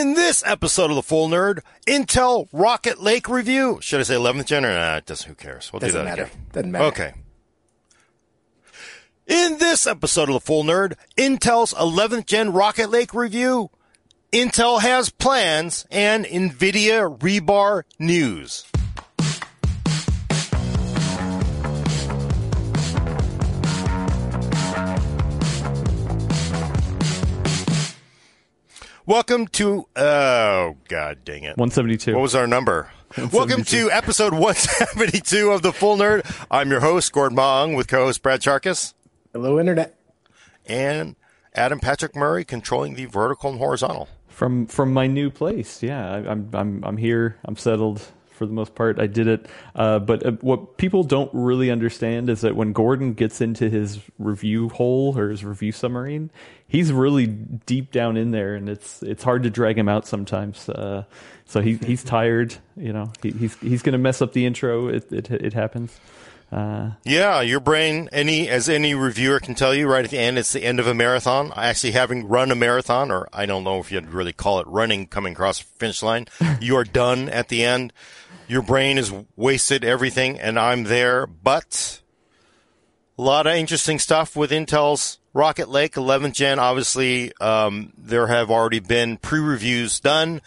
In this episode of The Full Nerd, Intel Rocket Lake review. Should I say 11th gen or nah, it doesn't, who cares? We'll Doesn't do that matter. again. Doesn't matter. Okay. In this episode of The Full Nerd, Intel's 11th gen Rocket Lake review. Intel has plans and NVIDIA rebar news. Welcome to, oh, god dang it. 172. What was our number? Welcome to episode 172 of The Full Nerd. I'm your host, Gordon Ung, with co-host Brad Chacos Hello, Internet. and Adam Patrick Murray controlling the vertical and horizontal. from from my new place. Yeah, I, I'm I'm I'm here. I'm settled for the most part. I did it, uh, but uh, what people don't really understand is that when Gordon gets into his review hole or his review submarine, he's really deep down in there, and it's it's hard to drag him out sometimes. Uh, so he he's tired. You know, he, he's he's going to mess up the intro. It it it happens. Uh, Yeah, your brain, any as any reviewer can tell you, right at the end, it's the end of a marathon. Actually, having run a marathon, or I don't know if you'd really call it running, coming across the finish line, you are done at the end. Your brain has wasted everything, and I'm there. But a lot of interesting stuff with Intel's Rocket Lake 11th Gen. Obviously, um, there have already been pre-reviews done.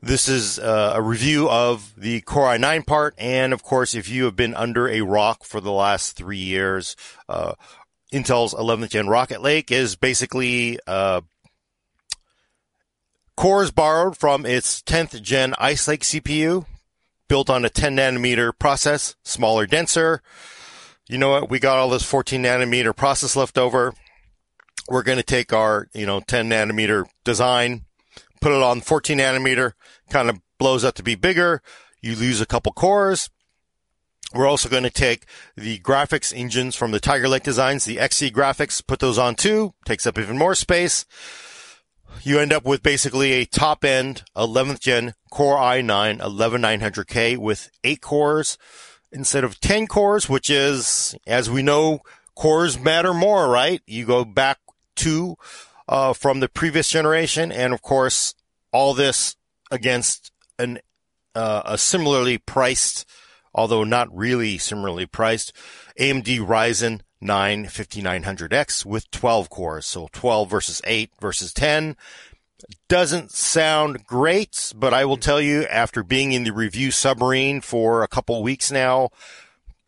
This is uh, a review of the Core i9 part, and of course, if you have been under a rock for the last three years, uh, Intel's 11th Gen Rocket Lake is basically uh, cores borrowed from its 10th Gen Ice Lake CPU, built on a 10 nanometer process, smaller, denser. You know what? We got all this 14 nanometer process left over. We're going to take our, you know, 10 nanometer design, put it on 14 nanometer, kind of blows up to be bigger. You lose a couple cores. We're also going to take the graphics engines from the Tiger Lake designs, the Xe graphics, put those on too, takes up even more space. You end up with basically a top end 11th gen Core i9 11900K with eight cores instead of 10 cores, which is, as we know, cores matter more, right? You go back to, uh, from the previous generation. And of course, all this against an, uh, a similarly priced, although not really similarly priced, AMD Ryzen 9 5900X with 12 cores. So 12 versus 8 versus 10 doesn't sound great, but I will tell you after being in the review submarine for a couple weeks now,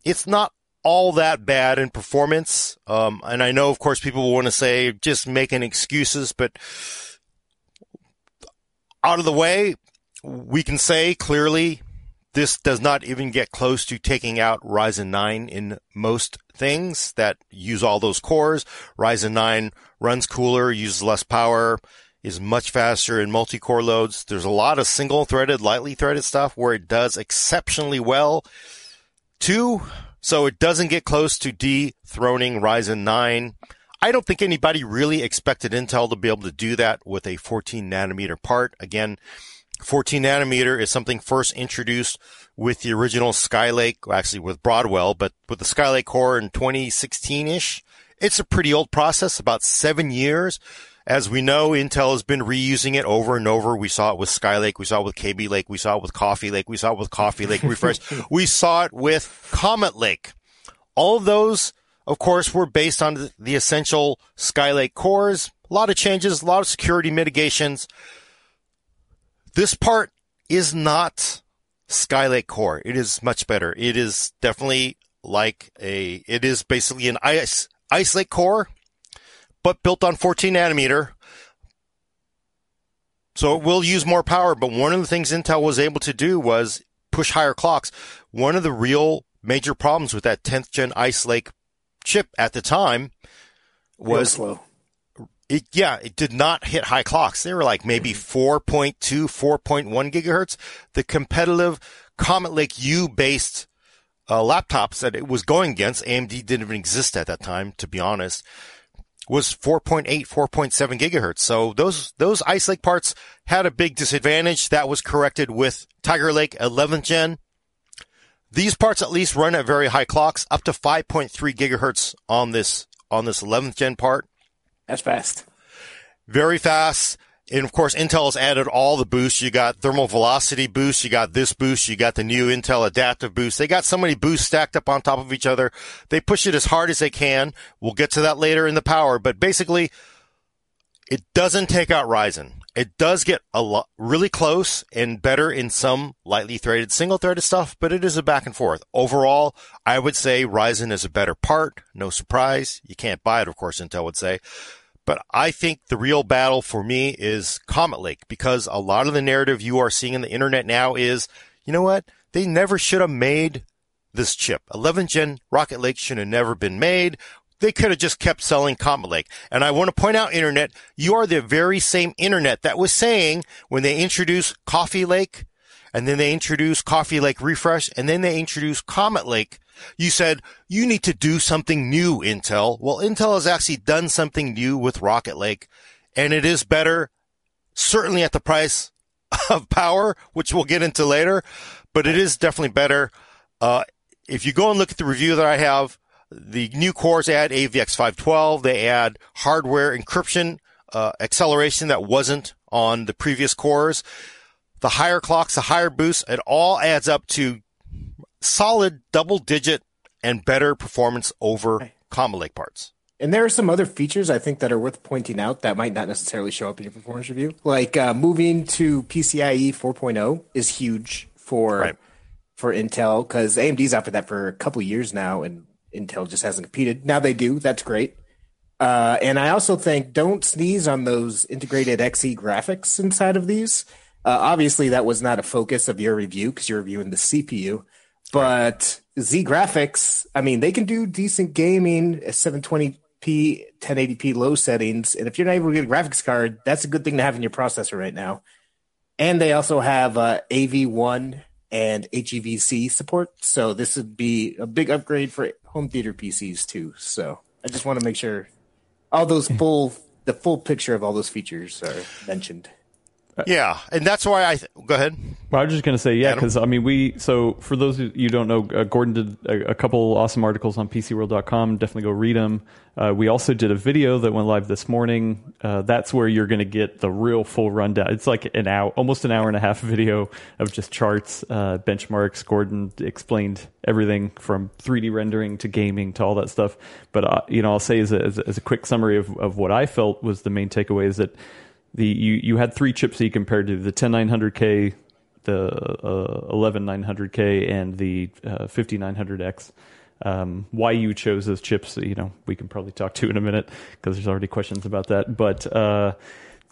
it's not all that bad in performance. Um, and I know, of course, people will want to say just making excuses, but out of the way, we can say clearly this does not even get close to taking out Ryzen 9 in most things that use all those cores. Ryzen 9 runs cooler, uses less power, is much faster in multi-core loads. There's a lot of single threaded, lightly threaded stuff where it does exceptionally well too. So it doesn't get close to dethroning Ryzen 9. I don't think anybody really expected Intel to be able to do that with a 14 nanometer part. Again, 14 nanometer is something first introduced with the original Skylake, actually with Broadwell, but with the Skylake core in 2016-ish. It's a pretty old process, about seven years. As we know, Intel has been reusing it over and over. We saw it with Skylake. We saw it with Kaby Lake. We saw it with Coffee Lake. We saw it with Coffee Lake Refresh. we saw it with Comet Lake. All of those, of course, were based on the- the essential Skylake cores. A lot of changes, a lot of security mitigations. This part is not Skylake core. It is much better. It is definitely like a, it is basically an ice, ice lake core, but built on 14 nanometer. So it will use more power, but one of the things Intel was able to do was push higher clocks. One of the real major problems with that 10th gen Ice Lake chip at the time was slow. it, yeah, it did not hit high clocks. They were like maybe 4.2, 4.1 gigahertz. The competitive Comet Lake U based uh, laptops that it was going against, AMD didn't even exist at that time, to be honest, was 4.8, 4.7 gigahertz. So those, those Ice Lake parts had a big disadvantage. That was corrected with Tiger Lake 11th gen. These parts at least run at very high clocks, up to 5.3 gigahertz on this, on this 11th gen part That's fast. very fast. And of course, Intel has added all the boosts. You got thermal velocity boost. You got this boost. You got the new Intel adaptive boost. They got so many boosts stacked up on top of each other. They push it as hard as they can. We'll get to that later in the power, but basically it doesn't take out Ryzen. It does get a lot really close and better in some lightly threaded single threaded stuff, but it is a back and forth. Overall, I would say Ryzen is a better part. No surprise. You can't buy it, of course, Intel would say. But I think the real battle for me is Comet Lake because a lot of the narrative you are seeing in the internet now is, you know what? They never should have made this chip. 11 gen Rocket Lake should have never been made. They could have just kept selling Comet Lake. And I want to point out, internet, you are the very same internet that was saying when they introduced Coffee Lake and then they introduced Coffee Lake Refresh and then they introduced Comet Lake. You said you need to do something new, Intel. Well, Intel has actually done something new with Rocket Lake and it is better, certainly at the price of power, which we'll get into later, but it is definitely better. Uh, if you go and look at the review that I have, the new cores add AVX 512. They add hardware encryption, uh, acceleration that wasn't on the previous cores. The higher clocks, the higher boosts, it all adds up to solid double digit and better performance over Comet Lake parts. And there are some other features I think that are worth pointing out that might not necessarily show up in your performance review. Like uh, moving to PCIe 4.0 is huge for right. for Intel because AMD's offered that for a couple years now, and Intel just hasn't competed. Now they do. That's great. Uh, and I also think don't sneeze on those integrated Xe graphics inside of these. Uh, obviously, that was not a focus of your review because you're reviewing the CPU. But Xe graphics, I mean, they can do decent gaming at 720p, 1080p low settings. And if you're not able to get a graphics card, that's a good thing to have in your processor right now. And they also have uh, AV1 and HEVC support. So this would be a big upgrade for home theater PCs too. So I just want to make sure all those full the full picture of all those features are mentioned. Yeah, and that's why I th- go ahead. Well, I was just going to say yeah, because I mean we. So for those of you don't know, uh, Gordon did a, a, couple awesome articles on PCWorld.com. Definitely go read them. Uh, we also did a video that went live this morning. Uh, that's where you're going to get the real full rundown. It's like an hour, almost an hour and a half video of just charts, uh, benchmarks. Gordon explained everything from 3D rendering to gaming to all that stuff. But uh, you know, I'll say as a, as a, as a quick summary of, of what I felt was the main takeaway is that the you, you had three chips that compared to the 10900K, the uh, 11900K, and the uh, 5900X. Um, why you chose those chips, you know, we can probably talk to in a minute because there's already questions about that. But uh,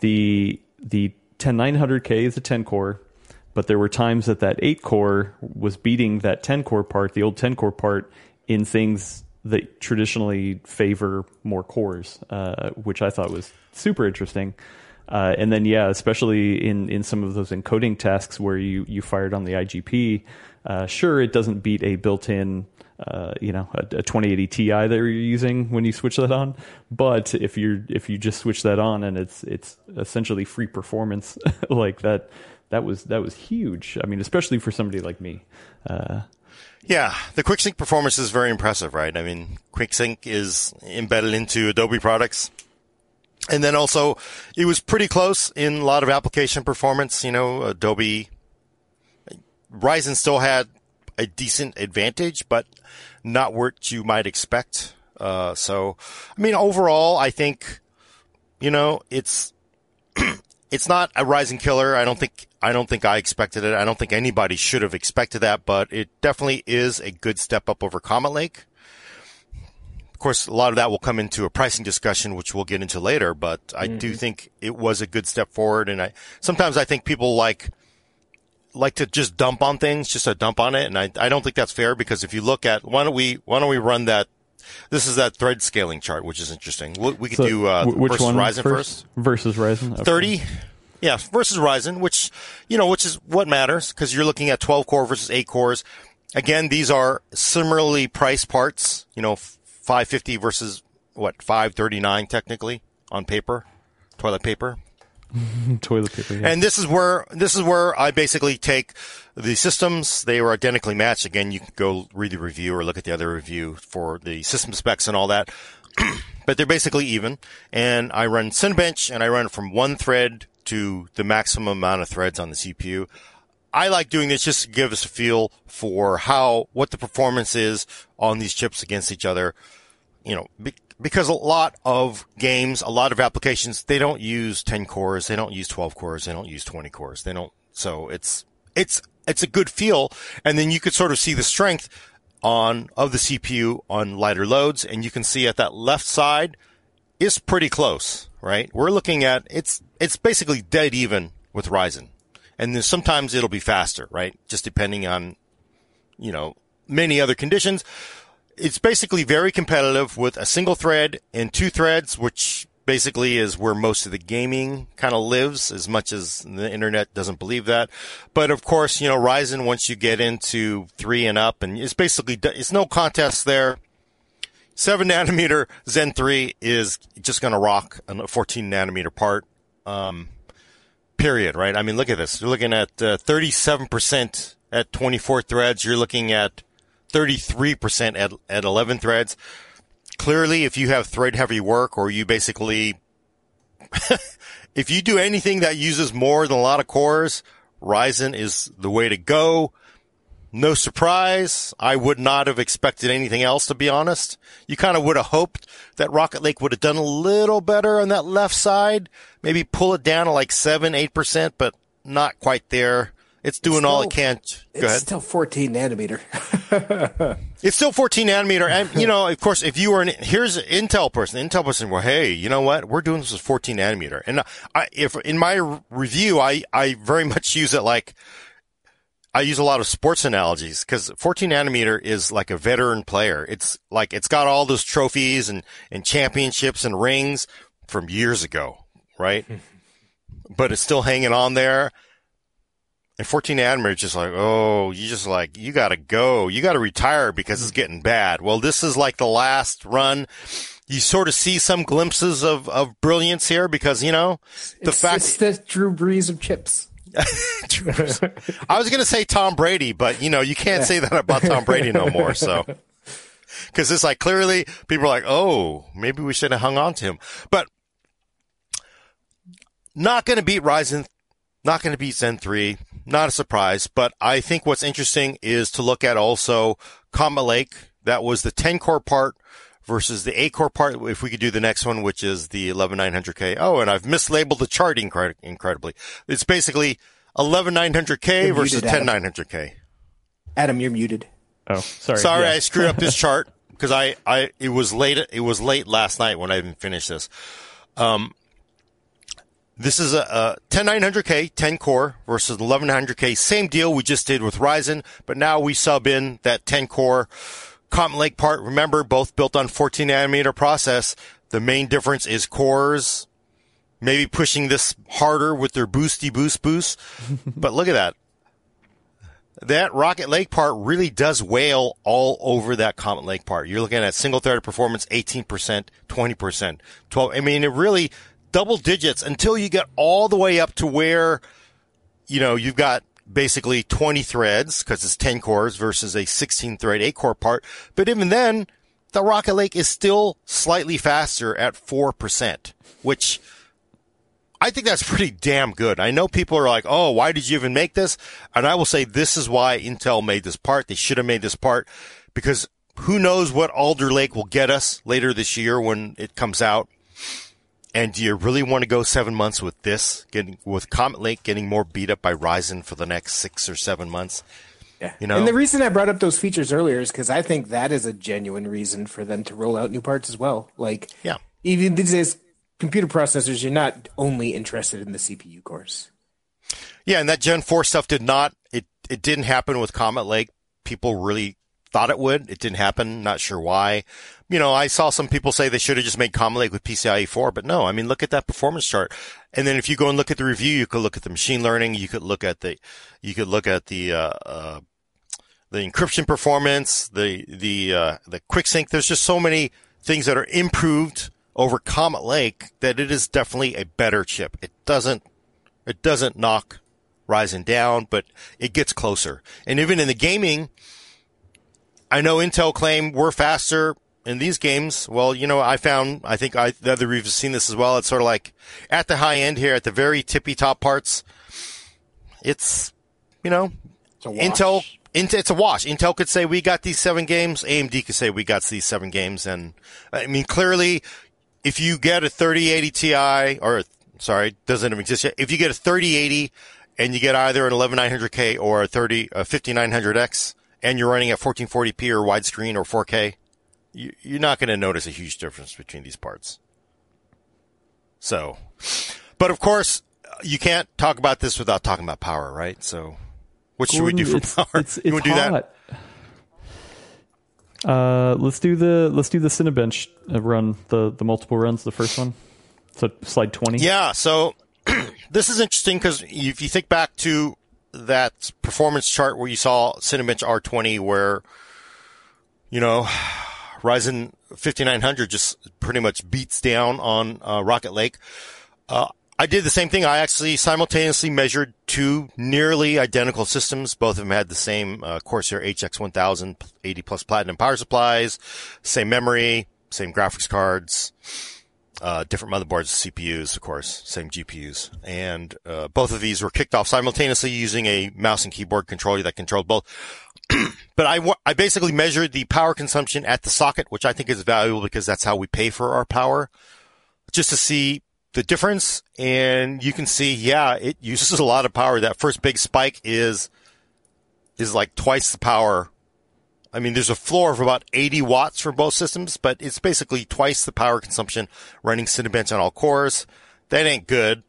the the 10900K is a 10 core, but there were times that that 8 core was beating that 10 core part, the old 10 core part, in things that traditionally favor more cores, uh, which I thought was super interesting. Uh, and then, yeah, especially in, in some of those encoding tasks where you, you fired on the IGP, uh, sure, it doesn't beat a built in, uh, you know, a, a 2080 Ti that you're using when you switch that on. But if you're if you just switch that on and it's it's essentially free performance like that, that was that was huge. I mean, especially for somebody like me. Uh, yeah, the QuickSync performance is very impressive, right? I mean, QuickSync is embedded into Adobe products. And then also, it was pretty close in a lot of application performance. You know, Adobe, Ryzen still had a decent advantage, but not what you might expect. Uh, so, I mean, overall, I think, you know, it's, it's not a Ryzen killer. I don't think, I don't think I expected it. I don't think anybody should have expected that, but it definitely is a good step up over Comet Lake. Of course, a lot of that will come into a pricing discussion, which we'll get into later, but I mm-hmm. do think it was a good step forward. And I, sometimes I think people like, like to just dump on things, just a dump on it. And I, I don't think that's fair because if you look at, why don't we, why don't we run that? This is that thread scaling chart, which is interesting. We, we could so do, uh, which versus one Ryzen first? first. Versus Ryzen. Okay. 30. Yeah, versus Ryzen, which, you know, which is what matters because you're looking at 12 core versus 8 cores. Again, these are similarly priced parts, you know, 550 versus what 539 technically on paper, toilet paper. toilet paper. Yeah. And this is where this is where I basically take the systems. They were identically matched. Again, you can go read the review or look at the other review for the system specs and all that. but they're basically even. And I run Cinebench and I run from one thread to the maximum amount of threads on the CPU. I like doing this just to give us a feel for how, what the performance is on these chips against each other. You know, be, because a lot of games, a lot of applications, they don't use 10 cores, they don't use 12 cores, they don't use 20 cores, they don't, so it's, it's, it's a good feel. And then you could sort of see the strength on, of the CPU on lighter loads. And you can see at that left side is pretty close, right? We're looking at, it's, it's basically dead even with Ryzen. And then sometimes it'll be faster, right? Just depending on, you know, many other conditions it's basically very competitive with a single thread and two threads, which basically is where most of the gaming kind of lives as much as the internet doesn't believe that. But of course, you know, Ryzen, once you get into three and up and it's basically, it's no contest there. Seven nanometer Zen 3 is just going to rock a 14 nanometer part. Um, period, right? I mean, look at this. You're looking at uh, 37% at 24 threads. You're looking at 33% at, at 11 threads. Clearly, if you have thread heavy work or you basically, if you do anything that uses more than a lot of cores, Ryzen is the way to go. No surprise. I would not have expected anything else, to be honest. You kind of would have hoped that Rocket Lake would have done a little better on that left side. Maybe pull it down to like 7, 8%, but not quite there. It's doing it's still, all it can. Go it's ahead. still 14 nanometer. it's still 14 nanometer. And, you know, of course, if you were an, here's an Intel person, Intel person, well, hey, you know what? We're doing this with 14 nanometer. And uh, I, if in my review, I, I very much use it like, I use a lot of sports analogies because 14 nanometer is like a veteran player. It's like, it's got all those trophies and, and championships and rings from years ago, right? but it's still hanging on there. And 14 nanometer is just like, oh, you just like, you gotta go. You gotta retire because it's getting bad. Well, this is like the last run. You sort of see some glimpses of, of brilliance here because, you know, the it's, fact. It's the Drew Brees of chips. I was going to say Tom Brady, but you know, you can't say that about Tom Brady no more. So, cause it's like clearly people are like, oh, maybe we should have hung on to him, but not going to beat Ryzen, not going to beat Zen 3 not a surprise, but I think what's interesting is to look at also Comet Lake. That was the 10 core part versus the 8 core part. If we could do the next one, which is the 11900K. Oh, and I've mislabeled the chart incred- incredibly. It's basically 11900K versus 10900K. Adam, you're muted. Oh, sorry. Sorry, yeah. I screwed up this chart because I, I, it was late, it was late last night when I even finished this. Um, this is a, a 10900K 10 core versus 11900K. Same deal we just did with Ryzen, but now we sub in that 10 core Comet Lake part. Remember, both built on 14 nanometer process. The main difference is cores, maybe pushing this harder with their boosty boost boost. but look at that. That Rocket Lake part really does wail all over that Comet Lake part. You're looking at single threaded performance, 18%, 20%, 12. I mean, it really, double digits until you get all the way up to where, you know, you've got basically 20 threads because it's 10 cores versus a 16 thread 8 core part. But even then, the Rocket Lake is still slightly faster at 4%, which I think that's pretty damn good. I know people are like, oh, why did you even make this? And I will say this is why Intel made this part. They should have made this part because who knows what Alder Lake will get us later this year when it comes out. And do you really want to go seven months with this, getting with Comet Lake getting more beat up by Ryzen for the next six or seven months? Yeah. You know? And the reason I brought up those features earlier is because I think that is a genuine reason for them to roll out new parts as well. Like, yeah, even these days, computer processors, you're not only interested in the CPU cores. Yeah, and that Gen 4 stuff did not, it, it didn't happen with Comet Lake. People really thought it would. It didn't happen. Not sure why you know, I saw some people say they should have just made Comet Lake with PCIe 4, but no, I mean, look at that performance chart. And then if you go and look at the review, you could look at the machine learning, you could look at the, you could look at the, uh, uh, the encryption performance, the, the, uh, the quick sync. There's just so many things that are improved over Comet Lake that it is definitely a better chip. It doesn't, it doesn't knock Ryzen down, but it gets closer. And even in the gaming, I know Intel claim we're faster in these games, well, you know, I found, I think I, the other reviewers have seen this as well. It's sort of like at the high end here, at the very tippy top parts, it's, you know, Intel, it's a wash. Intel could say we got these seven games. AMD could say we got these seven games. And I mean, clearly, if you get a 3080 Ti, or sorry, doesn't even exist yet. If you get a 3080 and you get either an 11900K or a 30, a 5900X, and you're running at 1440p or widescreen or 4K, you, you're not going to notice a huge difference between these parts. So, but of course, you can't talk about this without talking about power, right? So, what should Gordon, we do for it's, power? It's, it's you want to do that? Uh, let's do the let's do the Cinebench run the the multiple runs. The first one. So slide twenty. Yeah. So this is interesting because if you think back to that performance chart where you saw Cinebench R20, where you know Ryzen 5900 just pretty much beats down on uh, Rocket Lake. Uh, I did the same thing. I actually simultaneously measured two nearly identical systems. Both of them had the same uh, Corsair HX1000 80 plus platinum power supplies, same memory, same graphics cards, uh, different motherboards, CPUs, of course, same GPUs. And uh, both of these were kicked off simultaneously using a mouse and keyboard controller that controlled both. but I, I basically measured the power consumption at the socket, which I think is valuable because that's how we pay for our power, just to see the difference. And you can see, yeah, it uses a lot of power. That first big spike is, is like twice the power. I mean, there's a floor of about 80 watts for both systems, but it's basically twice the power consumption running Cinebench on all cores. That ain't good.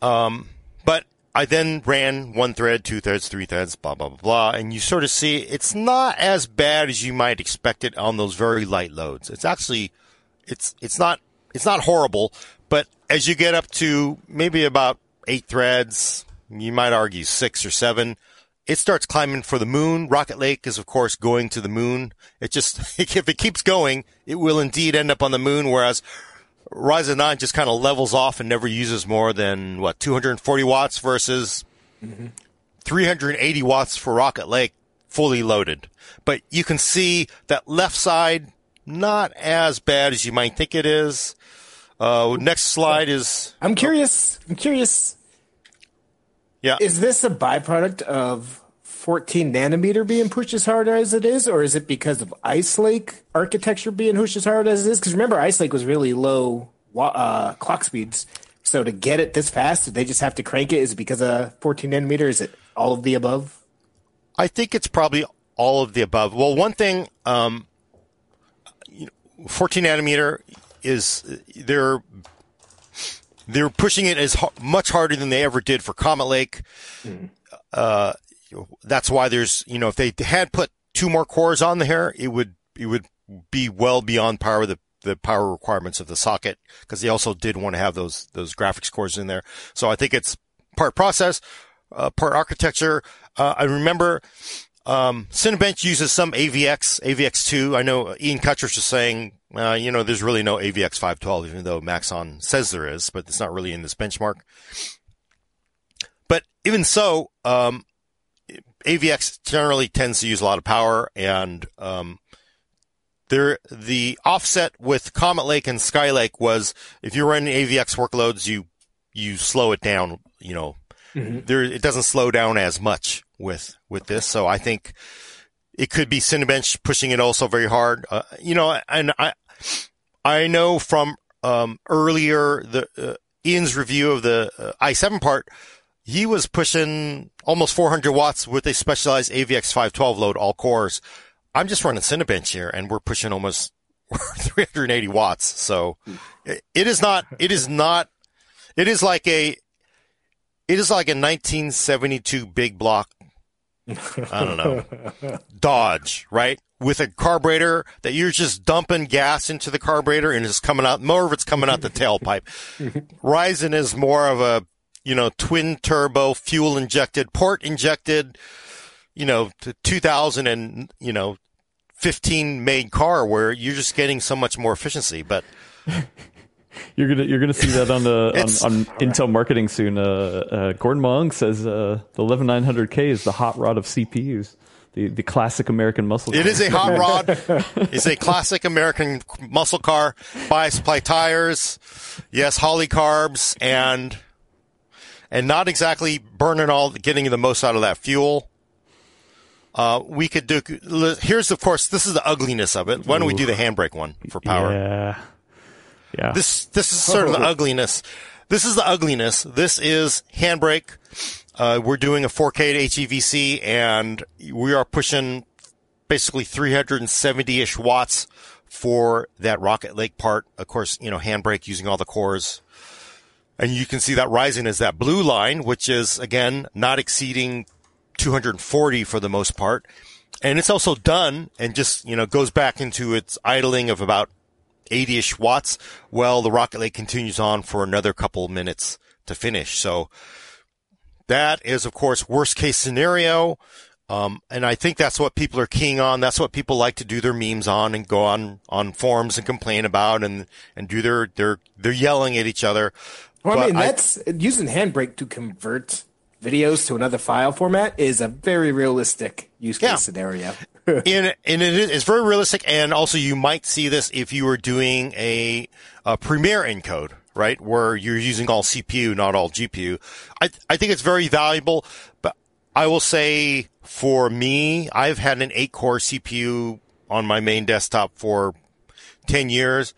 Um, but I then ran one thread, two threads, three threads, blah, blah, blah, blah. And you sort of see it's not as bad as you might expect it on those very light loads. It's actually, it's, it's not, it's not horrible, but as you get up to maybe about eight threads, you might argue six or seven, it starts climbing for the moon. Rocket Lake is, of course, going to the moon. It just, if it keeps going, it will indeed end up on the moon. Whereas Ryzen 9 just kind of levels off and never uses more than what 240 watts versus mm-hmm. 380 watts for Rocket Lake fully loaded. But you can see that left side not as bad as you might think it is. Uh, next slide is. I'm curious. I'm curious. Yeah. Is this a byproduct of 14 nanometer being pushed as hard as it is, or is it because of Ice Lake architecture being pushed as hard as it is? Because remember, Ice Lake was really low uh, clock speeds. So to get it this fast, they just have to crank it? Is it because of 14 nanometer? Is it all of the above? I think it's probably all of the above. Well, one thing, um, you know, 14 nanometer is they're they're pushing it as much harder than they ever did for Comet Lake. Mm. Uh, that's why there's you know if they had put two more cores on there, it would it would be well beyond power the the power requirements of the socket because they also did want to have those those graphics cores in there. So I think it's part process, uh, part architecture. Uh, I remember um, Cinebench uses some AVX, AVX2. I know Ian Cutress is saying uh, you know, there's really no AVX 512, even though Maxon says there is, but it's not really in this benchmark. But even so, um, AVX generally tends to use a lot of power, and um, there the offset with Comet Lake and Skylake was if you're running AVX workloads, you you slow it down. You know, mm-hmm. there it doesn't slow down as much with with this. So I think it could be Cinebench pushing it also very hard. Uh, you know, and I I know from um, earlier the uh, Ian's review of the uh, i7 part, he was pushing almost 400 watts with a specialized AVX 512 load, all cores. I'm just running Cinebench here, and we're pushing almost 380 watts. So it, is not. It is not. It is like a. It is like a 1972 big block. I don't know. Dodge, right? with a carburetor that you're just dumping gas into the carburetor and it's coming out, more of it's coming out the tailpipe. Ryzen is more of a, you know, twin turbo, fuel injected, port injected, you know, 2000 and, you know, 15 made car where you're just getting so much more efficiency. But you're gonna you're gonna see that on the on, on Intel marketing soon. Uh, uh, Gordon Ung says uh, the 11900K is the hot rod of CPUs. the, the classic American muscle. It is a hot rod. it's a classic American muscle car. Bias ply tires, yes, Holley carbs, and and not exactly burning all, getting the most out of that fuel. Uh, we could do. Here's of course this is the ugliness of it. Why don't we do the handbrake one for power? Yeah, yeah. This this is sort of the ugliness. This is the ugliness. This is handbrake. Uh, we're doing a 4K to HEVC, and we are pushing basically 370-ish watts for that Rocket Lake part. Of course, you know handbrake using all the cores. And you can see that rising as that blue line, which is again not exceeding 240 for the most part. And it's also done and just, you know, goes back into its idling of about 80-ish watts. Well, the Rocket Lake continues on for another couple minutes to finish. So that is, of course, worst case scenario. Um, and I think that's what people are keying on. That's what people like to do their memes on and go on, on forums and complain about and, and do their, their, they're yelling at each other. Well, but I mean, that's I, using Handbrake to convert videos to another file format is a very realistic use case yeah. scenario. And, and it is very realistic. And also you might see this if you were doing a, a Premiere encode, right? Where you're using all CPU, not all GPU. I, I think it's very valuable, but I will say for me, I've had an eight core CPU on my main desktop for 10 years.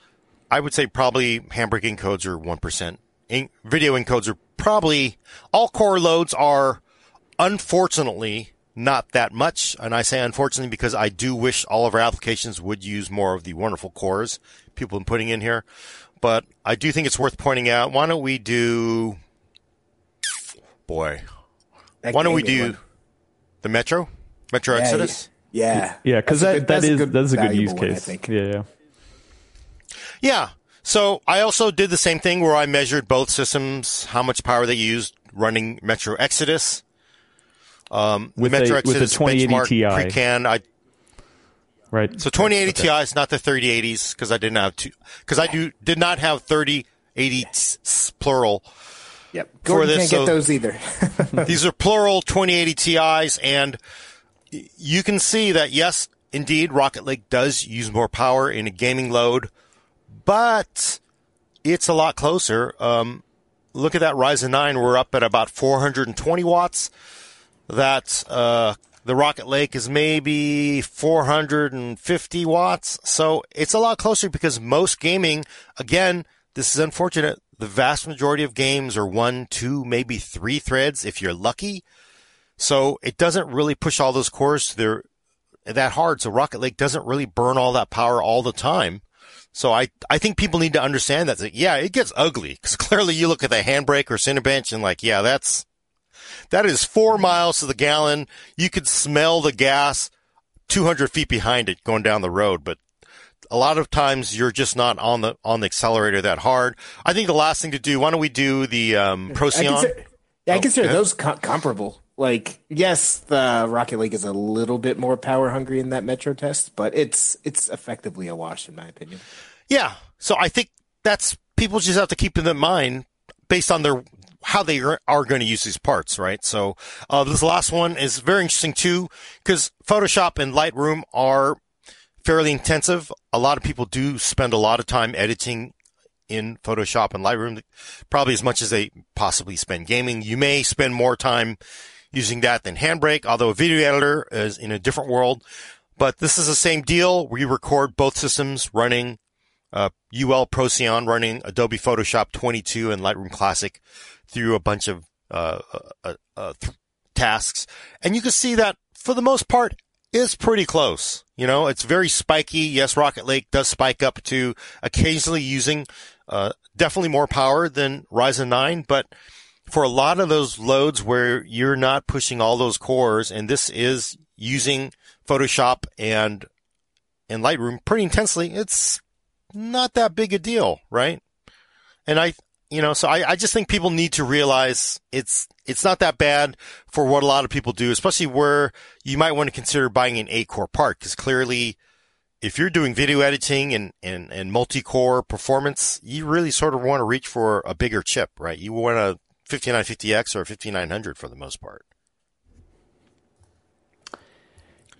I would say probably handbrake encodes are 1%. In, video encodes are probably all core loads are unfortunately not that much. And I say unfortunately because I do wish all of our applications would use more of the wonderful cores people have been putting in here. But I do think it's worth pointing out. Why don't we do, boy, that why don't we do one. the Metro? Metro yeah, Exodus? Yeah. Yeah, because that, that is, that's a good use case. One, yeah, yeah. Yeah. So I also did the same thing where I measured both systems, how much power they used running Metro Exodus. Um, with Metro a, with a 2080 Ti. Pre-can, I, right. So 2080 okay. Ti is not the 3080s because I didn't have two, because I do, did not have 3080 plural. Yep. Gordon for this. can't so get those either. these are plural 2080 Ti's and you can see that yes, indeed, Rocket Lake does use more power in a gaming load but it's a lot closer. Um, look at that Ryzen 9. We're up at about 420 watts. That, uh, the Rocket Lake is maybe 450 watts. So it's a lot closer because most gaming, again, this is unfortunate. The vast majority of games are one, two, maybe three threads if you're lucky. So it doesn't really push all those cores to their that hard. So Rocket Lake doesn't really burn all that power all the time. So I, I think people need to understand that. Yeah, it gets ugly because clearly you look at the handbrake or Cinebench and like, yeah, that's, that is four miles to the gallon. You could smell the gas 200 feet behind it going down the road, but a lot of times you're just not on the, on the accelerator that hard. I think the last thing to do, why don't we do the, um, Procyon? I consider, yeah, I consider oh, those co- comparable. Like, yes, the Rocket Lake is a little bit more power hungry in that Metro test, but it's it's effectively a wash in my opinion. Yeah, so I think that's people just have to keep in mind based on their how they are, going to use these parts, right? So uh, this last one is very interesting too because Photoshop and Lightroom are fairly intensive. A lot of people do spend a lot of time editing in Photoshop and Lightroom, probably as much as they possibly spend gaming. You may spend more time using that than Handbrake, although a video editor is in a different world. But this is the same deal. We record both systems running uh, UL Procyon running Adobe Photoshop 22 and Lightroom Classic through a bunch of uh, uh, uh, th- tasks, and you can see that for the most part is pretty close. You know, it's very spiky. Yes, Rocket Lake does spike up to occasionally using uh, definitely more power than Ryzen 9, but for a lot of those loads where you're not pushing all those cores, and this is using Photoshop and and Lightroom pretty intensely, it's not that big a deal, right? And I, you know, so I, I just think people need to realize it's it's not that bad for what a lot of people do, especially where you might want to consider buying an eight core part, because clearly if you're doing video editing and, and, and multi-core performance, you really sort of want to reach for a bigger chip, right? You want a 5950X or a 5900 for the most part.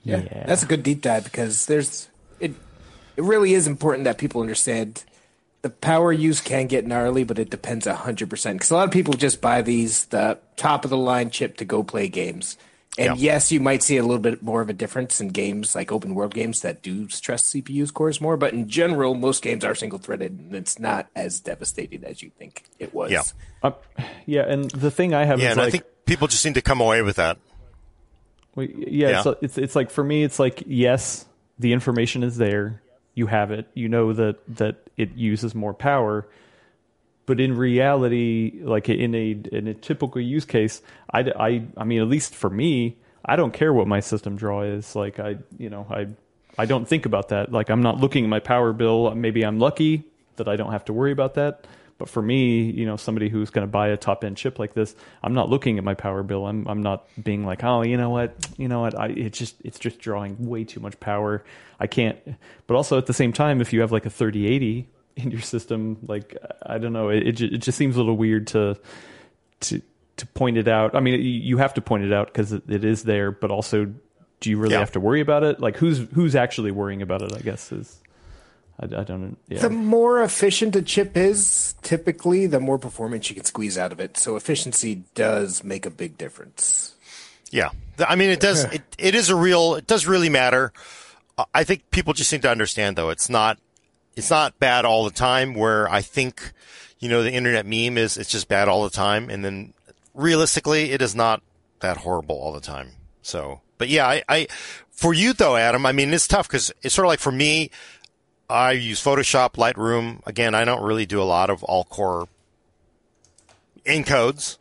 Yeah, yeah, that's a good deep dive because there's it. It really is important that people understand the power use can get gnarly, but it depends hundred percent. Because a lot of people just buy these the top of the line chip to go play games. And yeah. yes, you might see a little bit more of a difference in games like open world games that do stress CPU's cores more. But in general, most games are single threaded, and it's not as devastating as you think it was. Yeah, uh, yeah. And the thing I have, yeah, and like, I think people just need to come away with that. Well, yeah, yeah. It's, it's it's like for me, it's like yes, the information is there you have it. You know that that it uses more power. But in reality, like in a in a typical use case, I, I, I mean, at least for me, I don't care what my system draw is. Like I, you know, I I don't think about that. Like I'm not looking at my power bill. Maybe I'm lucky that I don't have to worry about that. But for me, you know, somebody who's going to buy a top end chip like this, I'm not looking at my power bill. I'm I'm not being like, oh, you know what, you know what, I it just it's just drawing way too much power. I can't. But also at the same time, if you have like a 3080 in your system, like I don't know, it it, it just seems a little weird to to to point it out. I mean, you have to point it out because it, it is there, but also, do you really yeah. have to worry about it? Like, who's who's actually worrying about it? I guess is I, I don't. Yeah. The more efficient a chip is, typically, the more performance you can squeeze out of it. So efficiency does make a big difference. Yeah, I mean, it does. it, it is a real. It does really matter. I think people just need to understand, though, it's not. It's not bad all the time. Where I think, you know, the internet meme is it's just bad all the time, and then realistically, it is not that horrible all the time. So, but yeah, I, I for you though, Adam. I mean, it's tough because it's sort of like for me. I use Photoshop, Lightroom. Again, I don't really do a lot of all core encodes.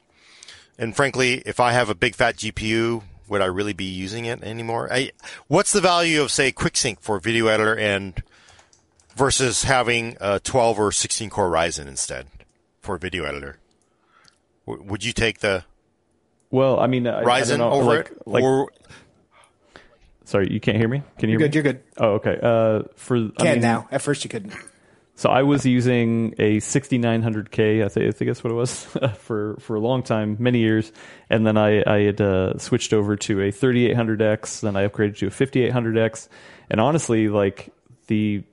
And frankly, if I have a big fat GPU, would I really be using it anymore? I, what's the value of say QuickSync for video editor and versus having a 12 or 16 core Ryzen instead for video editor? W- would you take the well, I mean, I, Ryzen I know, over like, it, like, or Sorry, you can't hear me. Can you? You're hear good. Me? You're good. Oh, okay. Uh, for can I mean, now. At first, you couldn't. So I was using a 6900K, I think, I think that's what it was, for for a long time, many years, and then I I had uh, switched over to a 3800X, then I upgraded to a 5800X, and honestly, like the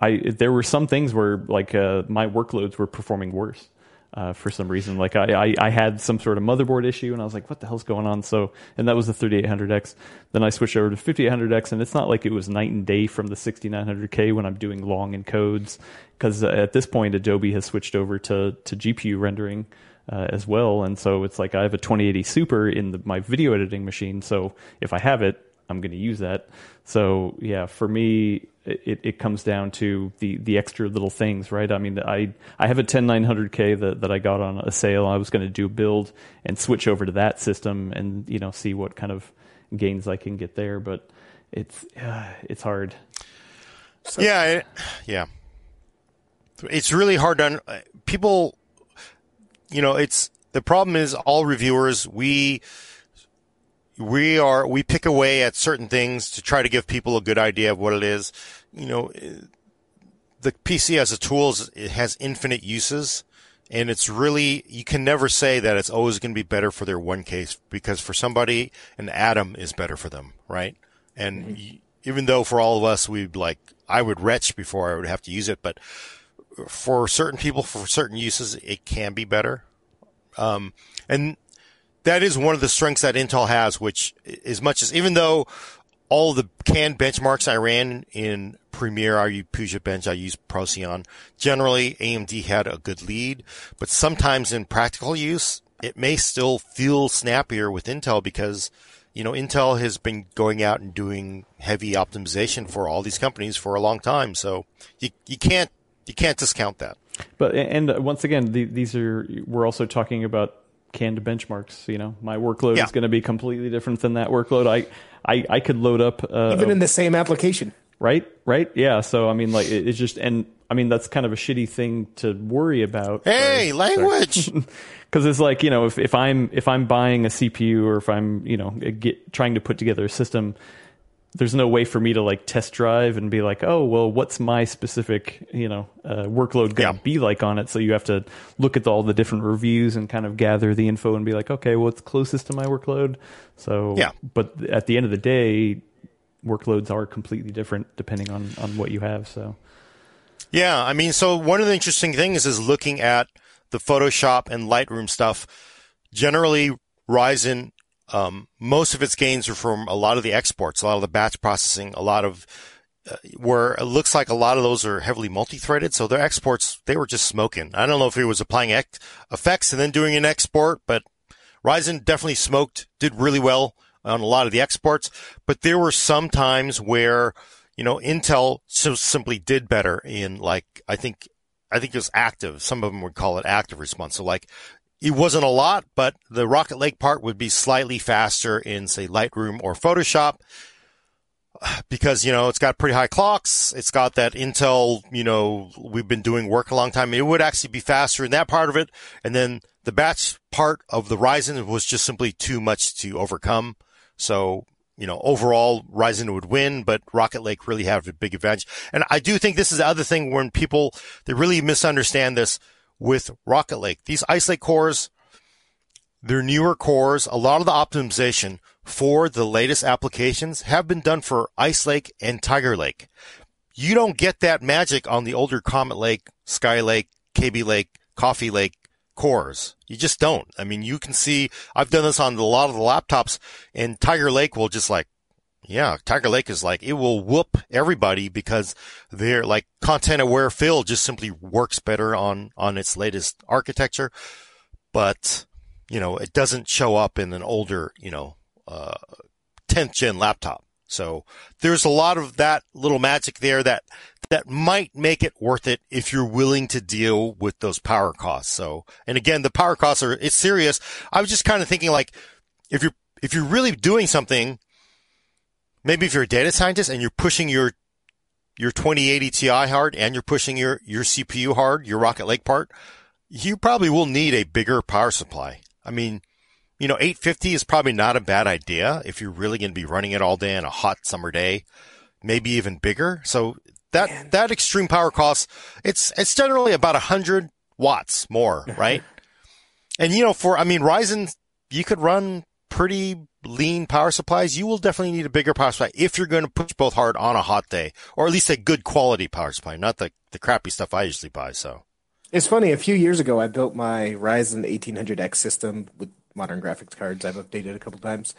I there were some things where like uh, my workloads were performing worse uh, for some reason. Like I, I, I, had some sort of motherboard issue, and I was like, "What the hell's going on?" So, and that was the 3800X. Then I switched over to 5800X, and it's not like it was night and day from the 6900K when I'm doing long encodes, because uh, at this point Adobe has switched over to to GPU rendering. Uh, as well, and so it's like I have a 2080 Super in the, my video editing machine. So if I have it, I'm going to use that. So yeah, for me, it, it comes down to the, the extra little things, right? I mean, I I have a 10900K that, that I got on a sale. I was going to do a build and switch over to that system and you know see what kind of gains I can get there, but it's uh, it's hard. So. Yeah, it, yeah. It's really hard to people. You know, it's the problem is all reviewers we we are we pick away at certain things to try to give people a good idea of what it is. You know, the PC as a tool is, it has infinite uses, and it's really you can never say that it's always going to be better for their one case because for somebody an atom is better for them, right? And mm-hmm. even though for all of us we'd like I would retch before I would have to use it, but for certain people for certain uses it can be better. Um, and that is one of the strengths that Intel has, which as much as even though all the canned benchmarks I ran in Premiere, I use Puget Bench, I use Procyon. Generally, AMD had a good lead, but sometimes in practical use, it may still feel snappier with Intel because, you know, Intel has been going out and doing heavy optimization for all these companies for a long time. So you, you can't, you can't discount that. But, and once again, the, these are, we're also talking about canned benchmarks. You know, my workload yeah. is going to be completely different than that workload. I I, I could load up uh, even in the same application. Right, right, yeah. So I mean, like it, it's just, and I mean that's kind of a shitty thing to worry about. Hey, language. Because it's like you know, if if I'm if I'm buying a CPU or if I'm you know get, trying to put together a system, there's no way for me to like test drive and be like, oh, well, what's my specific, you know, uh, workload going to yeah. be like on it? So you have to look at all the different reviews and kind of gather the info and be like, okay, what's closest to my workload? So, yeah. But at the end of the day, workloads are completely different depending on on what you have. So. Yeah, I mean, so one of the interesting things is looking at the Photoshop and Lightroom stuff. Generally, Ryzen, um, most of its gains are from a lot of the exports, a lot of the batch processing, a lot of uh, where it looks like a lot of those are heavily multi-threaded. So their exports, they were just smoking. I don't know if he was applying ex- effects and then doing an export, but Ryzen definitely smoked, did really well on a lot of the exports. But there were some times where, you know, Intel so simply did better in like, I think, I think it was active. Some of them would call it active response. So like it wasn't a lot, but the Rocket Lake part would be slightly faster in say Lightroom or Photoshop because, you know, it's got pretty high clocks. It's got that Intel, you know, we've been doing work a long time. It would actually be faster in that part of it. And then the batch part of the Ryzen was just simply too much to overcome. So, you know, overall Ryzen would win, but Rocket Lake really have a big advantage. And I do think this is the other thing when people, they really misunderstand this with Rocket Lake. These Ice Lake cores, they're newer cores. A lot of the optimization for the latest applications have been done for Ice Lake and Tiger Lake. You don't get that magic on the older Comet Lake, Sky Lake, Kaby Lake, Coffee Lake cores. You just don't. I mean, you can see, I've done this on a lot of the laptops and Tiger Lake will just like, yeah, Tiger Lake is like, it will whoop everybody because they're like content aware fill just simply works better on, on its latest architecture. But, you know, it doesn't show up in an older, you know, uh, 10th gen laptop. So there's a lot of that little magic there that, that might make it worth it if you're willing to deal with those power costs. So, and again, the power costs are, it's serious. I was just kind of thinking like, if you're, if you're really doing something, maybe if you're a data scientist and you're pushing your, your 2080 Ti hard and you're pushing your, your CPU hard, your Rocket Lake part, you probably will need a bigger power supply. I mean, you know, 850 is probably not a bad idea if you're really going to be running it all day on a hot summer day, maybe even bigger. So that, Man. that extreme power cost, it's, it's generally about a hundred watts more, right? and you know, for, I mean, Ryzen, you could run pretty lean power supplies. You will definitely need a bigger power supply if you're going to push both hard on a hot day, or at least a good quality power supply, not the, the crappy stuff I usually buy. So. It's funny. A few years ago, I built my Ryzen 1800X system with modern graphics cards. I've updated a couple times.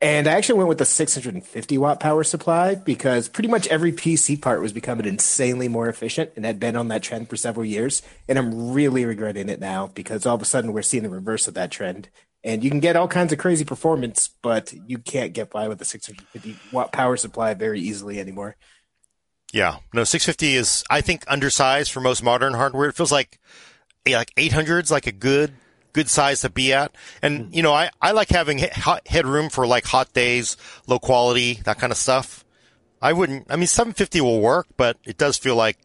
And I actually went with the 650 watt power supply because pretty much every PC part was becoming insanely more efficient and had been on that trend for several years. And I'm really regretting it now because all of a sudden we're seeing the reverse of that trend. And you can get all kinds of crazy performance, but you can't get by with a 650 watt power supply very easily anymore. Yeah, no, 650 is I think undersized for most modern hardware. It feels like like 800 is like a good good size to be at. And, mm-hmm. you know, I, I like having headroom for like hot days, low quality, that kind of stuff. I wouldn't, I mean, 750 will work, but it does feel like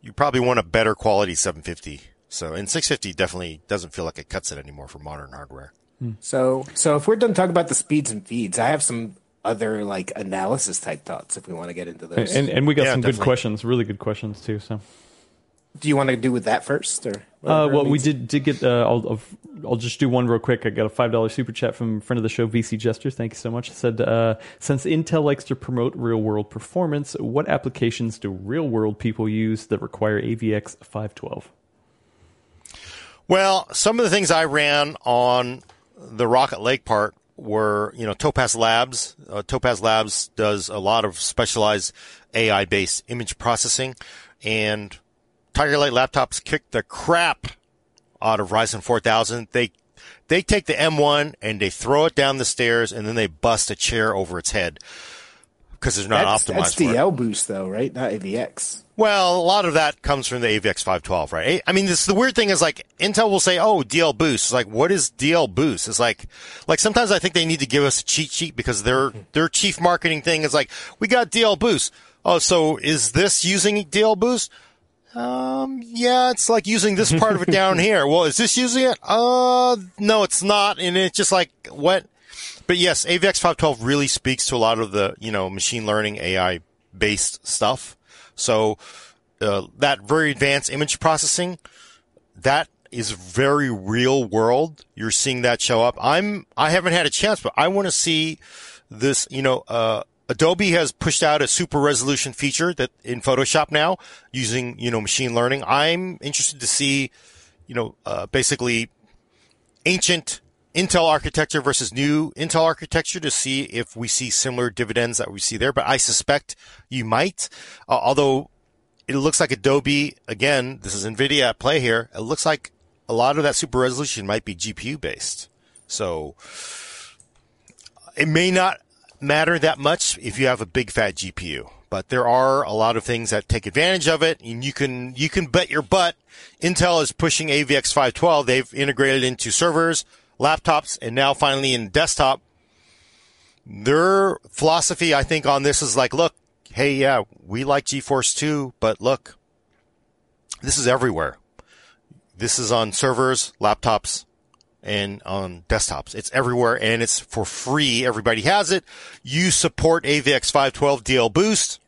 you probably want a better quality 750. So, and 650 definitely doesn't feel like it cuts it anymore for modern hardware. Hmm. So, so if we're done talking about the speeds and feeds, I have some other like analysis type thoughts if we want to get into those. And, and we got yeah, some definitely. good questions, really good questions too. So, do you want to do with that first, or? Uh, well, we did did get. Uh, I'll I'll just do one real quick. I got a five dollar super chat from friend of the show, VC Jesters. Thank you so much. It said, uh, since Intel likes to promote real world performance, what applications do real world people use that require AVX five twelve? Well, some of the things I ran on the Rocket Lake part were, you know, Topaz Labs. Uh, Topaz Labs does a lot of specialized AI based image processing, and Tiger Lake laptops kick the crap out of Ryzen 4000. They they take the M1 and they throw it down the stairs and then they bust a chair over its head because it's not that's, optimized. That's DL boost though, right? Not AVX. Well, a lot of that comes from the AVX 512, right? I mean, this the weird thing is like Intel will say, "Oh, DL boost." It's like, what is DL boost? It's like, like sometimes I think they need to give us a cheat sheet because their their chief marketing thing is like, "We got DL boost." Oh, so is this using DL boost? Um, yeah, it's like using this part of it down here. Well, is this using it? Uh, no, it's not. And it's just like, what? But yes, AVX 512 really speaks to a lot of the, you know, machine learning AI based stuff. So, uh, that very advanced image processing, that is very real world. You're seeing that show up. I'm, I haven't had a chance, but I want to see this, you know, uh, Adobe has pushed out a super resolution feature that in Photoshop now using, you know, machine learning. I'm interested to see, you know, uh, basically ancient Intel architecture versus new Intel architecture to see if we see similar dividends that we see there. But I suspect you might, uh, although it looks like Adobe, again, this is NVIDIA at play here. It looks like a lot of that super resolution might be GPU based. So it may not matter that much if you have a big fat GPU, but there are a lot of things that take advantage of it. And you can, you can bet your butt Intel is pushing AVX 512. They've integrated into servers, laptops, and now finally in desktop. Their philosophy, I think, on this is like, look, hey, yeah, we like GeForce too, but look, this is everywhere. This is on servers, laptops, and on desktops. It's everywhere and it's for free. Everybody has it. You support AVX 512 DL Boost.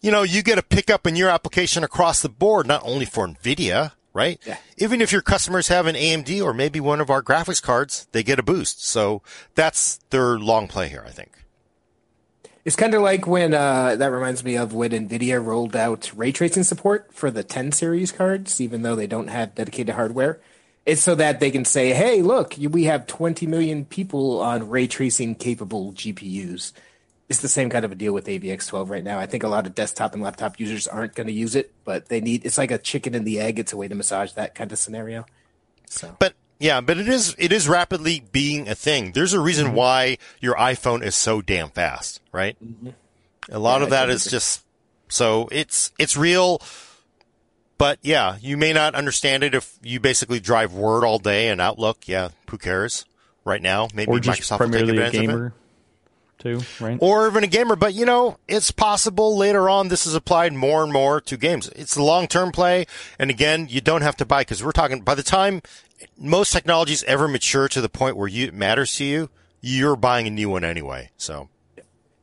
You know, you get a pickup in your application across the board, not only for NVIDIA, right? Yeah. Even if your customers have an AMD or maybe one of our graphics cards, they get a boost. So that's their long play here, I think. It's kind of like when uh, that reminds me of when Nvidia rolled out ray tracing support for the 10 series cards, even though they don't have dedicated hardware. It's so that they can say, "Hey, look, we have 20 million people on ray tracing capable GPUs." It's the same kind of a deal with AVX12 right now. I think a lot of desktop and laptop users aren't going to use it, but they need. It's like a chicken and the egg. It's a way to massage that kind of scenario. So, but yeah, but it is it is rapidly being a thing. There's a reason mm-hmm. why your iPhone is so damn fast, right? Mm-hmm. A lot yeah, of that is just so it's it's real. But yeah, you may not understand it if you basically drive Word all day and Outlook. Yeah, who cares? Right now, maybe or just Microsoft primarily will take advantage a gamer. Too, right? Or even a gamer, but you know, it's possible later on this is applied more and more to games. It's a long-term play, and again, you don't have to buy because we're talking by the time most technologies ever mature to the point where you, it matters to you, you're buying a new one anyway. So,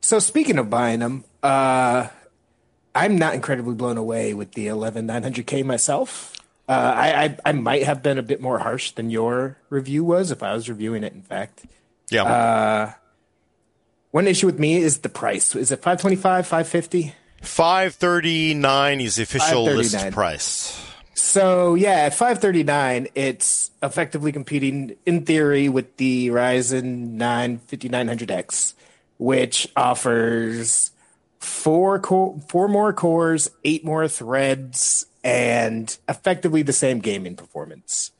so speaking of buying them, uh, I'm not incredibly blown away with the 11900K myself. Uh, I, I, I might have been a bit more harsh than your review was if I was reviewing it. In fact, yeah. Uh, one issue with me is the price. Is it 525, 550? 539 is the official list price. So yeah, at 539, it's effectively competing in theory with the Ryzen 9 5900X, which offers four co- four more cores, eight more threads, and effectively the same gaming performance.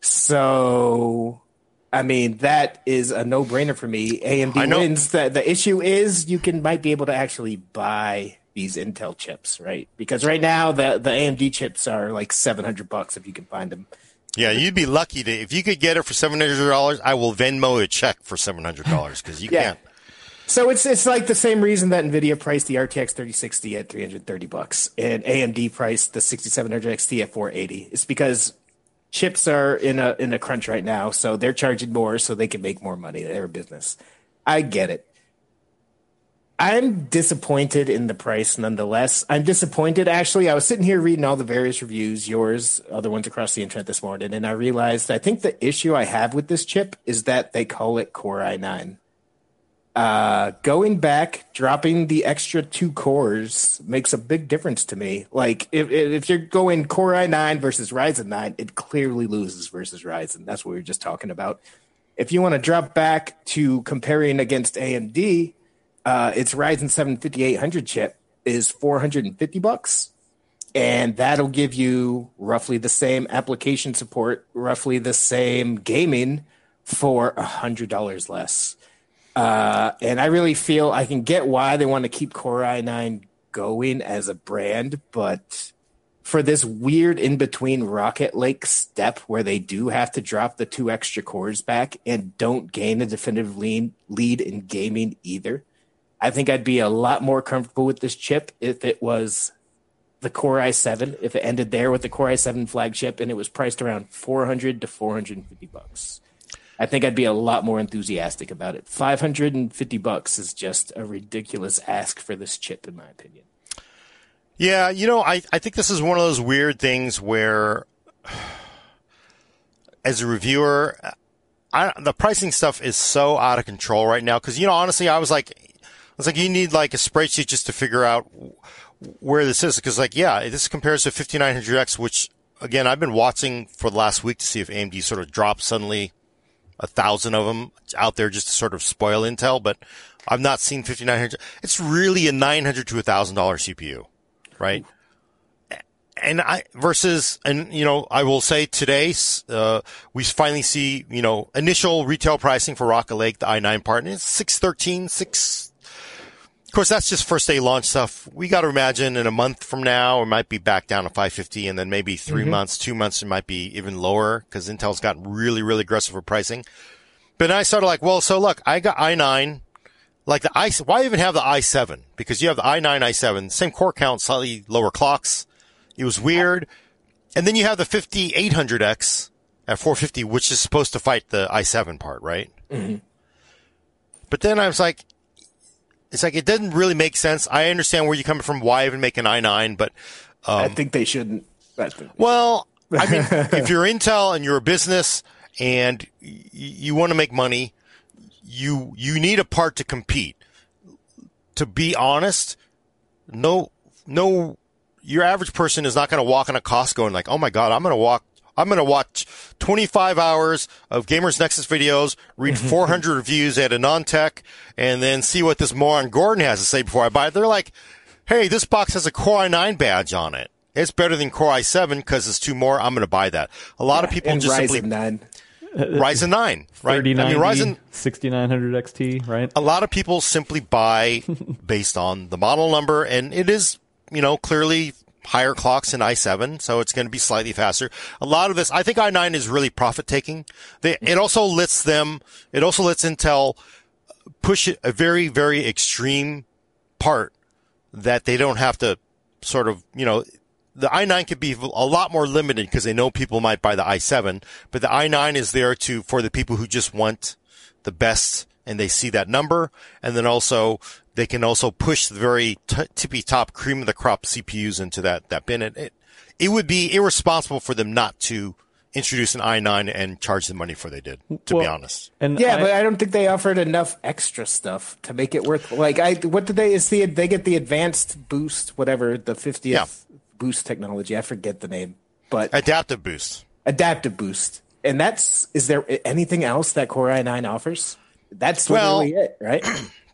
So, I mean, that is a no brainer for me. AMD wins. The the issue is you can might be able to actually buy these Intel chips, right? Because right now the the AMD chips are like seven hundred bucks if you can find them. Yeah, you'd be lucky to if you could get it for seven hundred dollars. I will Venmo a check for seven hundred dollars because you yeah. can't. So it's it's like the same reason that Nvidia priced the RTX 3060 at 330 bucks and AMD priced the 6700 XT at 480. It's because chips are in a in a crunch right now, so they're charging more so they can make more money. They're a business. I get it. I'm disappointed in the price nonetheless. I'm disappointed actually. I was sitting here reading all the various reviews, yours, other ones across the internet this morning, and I realized I think the issue I have with this chip is that they call it Core i9. Uh, going back, dropping the extra two cores makes a big difference to me. Like if if you're going Core i9 versus Ryzen 9, it clearly loses versus Ryzen. That's what we were just talking about. If you want to drop back to comparing against AMD, uh, its Ryzen 7 5800 chip is 450 bucks. And that'll give you roughly the same application support, roughly the same gaming for a hundred dollars less. Uh, and I really feel I can get why they want to keep Core i9 going as a brand, but for this weird in between Rocket Lake step where they do have to drop the two extra cores back and don't gain a definitive lead, lead in gaming either, I think I'd be a lot more comfortable with this chip if it was the Core i7, if it ended there with the Core i7 flagship and it was priced around 400 to 450 bucks. I think I'd be a lot more enthusiastic about it. 550 bucks is just a ridiculous ask for this chip in my opinion. Yeah, you know, I, I think this is one of those weird things where as a reviewer, I, the pricing stuff is so out of control right now. Cause, you know, honestly, I was like, I was like you need like a spreadsheet just to figure out where this is. Because like, yeah, this compares to 5900X, which again, I've been watching for the last week to see if AMD sort of drops suddenly a thousand of them out there just to sort of spoil Intel, but I've not seen 5900. It's really a 900 to a thousand dollar CPU, right? And I versus, and you know, I will say today, uh, we finally see, you know, initial retail pricing for Rocket Lake, the i9 part, and it's 613, 6, of course, that's just first day launch stuff. We got to imagine in a month from now, it might be back down to 550 and then maybe 3 mm-hmm. months, two months, it might be even lower because Intel's gotten really, really aggressive with pricing. But I started like, well, so look, I got i9, like the i, why even have the i7? Because you have the i9, i7, same core count, slightly lower clocks. It was weird. And then you have the 5800X at 450, which is supposed to fight the i7 part, right? Mm-hmm. But then I was like, it's like it doesn't really make sense. I understand where you're coming from. Why even make an i9? But um, I think they shouldn't. Well, I mean, if you're Intel and you're a business and y- you want to make money, you you need a part to compete. To be honest, no no your average person is not going to walk in a Costco and like, oh my god, I'm going to walk. I'm going to watch 25 hours of Gamers Nexus videos, read mm-hmm. 400 reviews at AnandTech, and then see what this moron Gordon has to say before I buy it. They're like, hey, this box has a Core i9 badge on it. It's better than Core i7 because it's two more. I'm going to buy that. A lot yeah, of people just Ryzen simply 9. Ryzen 9, right? I mean, Ryzen 6900 XT, right? A lot of people simply buy based on the model number, and it is, you know, clearly higher clocks in i7, so it's going to be slightly faster. A lot of this, I think i9 is really profit taking. It also lets them, it also lets Intel push a very, very extreme part that they don't have to sort of, you know, the i9 could be a lot more limited because they know people might buy the i7, but the i9 is there to, for the people who just want the best and they see that number. And then also they can also push the very t- tippy top cream of the crop CPUs into that, that bin. It, it would be irresponsible for them not to introduce an i9 and charge the money for they did, to well, be honest. And yeah, I, but I don't think they offered enough extra stuff to make it worth. Like, I what did they is the they get the advanced boost, whatever the fiftieth yeah. boost technology. I forget the name, but adaptive boost, adaptive boost, and that's is there anything else that Core i9 offers? That's literally well, it, right?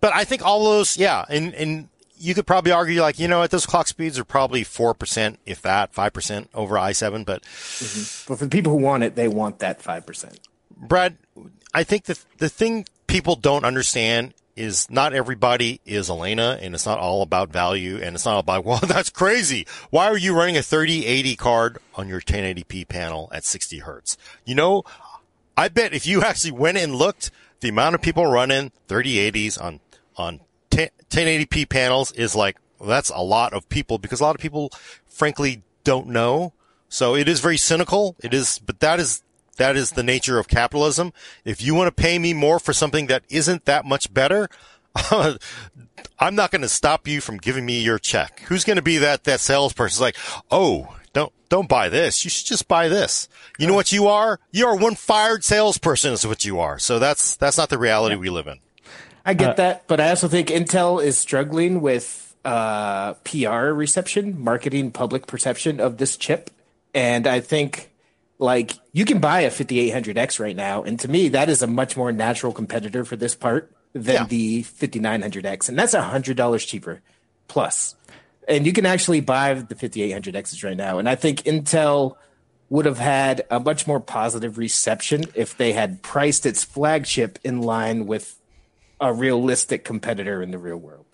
But I think all those, yeah, and and you could probably argue like, you know what, those clock speeds are probably 4%, if that, 5% over i7, but. Mm-hmm. But for the people who want it, they want that 5%. Brad, I think the, the thing people don't understand is not everybody is Elena and it's not all about value and it's not about, well, that's crazy. Why are you running a 3080 card on your 1080p panel at 60 hertz? You know, I bet if you actually went and looked, the amount of people running 3080s on on 1080p panels is like well, that's a lot of people because a lot of people frankly don't know. So it is very cynical. It is, but that is that is the nature of capitalism. If you want to pay me more for something that isn't that much better, I'm not going to stop you from giving me your check. Who's going to be that that salesperson? like, oh, don't don't buy this. You should just buy this. You know what you are? You are one fired salesperson. Is what you are. So that's that's not the reality we live in. I get uh, that, but I also think Intel is struggling with uh, PR reception, marketing, public perception of this chip, and I think like you can buy a 5800X right now, and to me that is a much more natural competitor for this part than yeah. the 5900X, and that's a hundred dollars cheaper plus. plus, and you can actually buy the 5800Xs right now, and I think Intel would have had a much more positive reception if they had priced its flagship in line with a realistic competitor in the real world.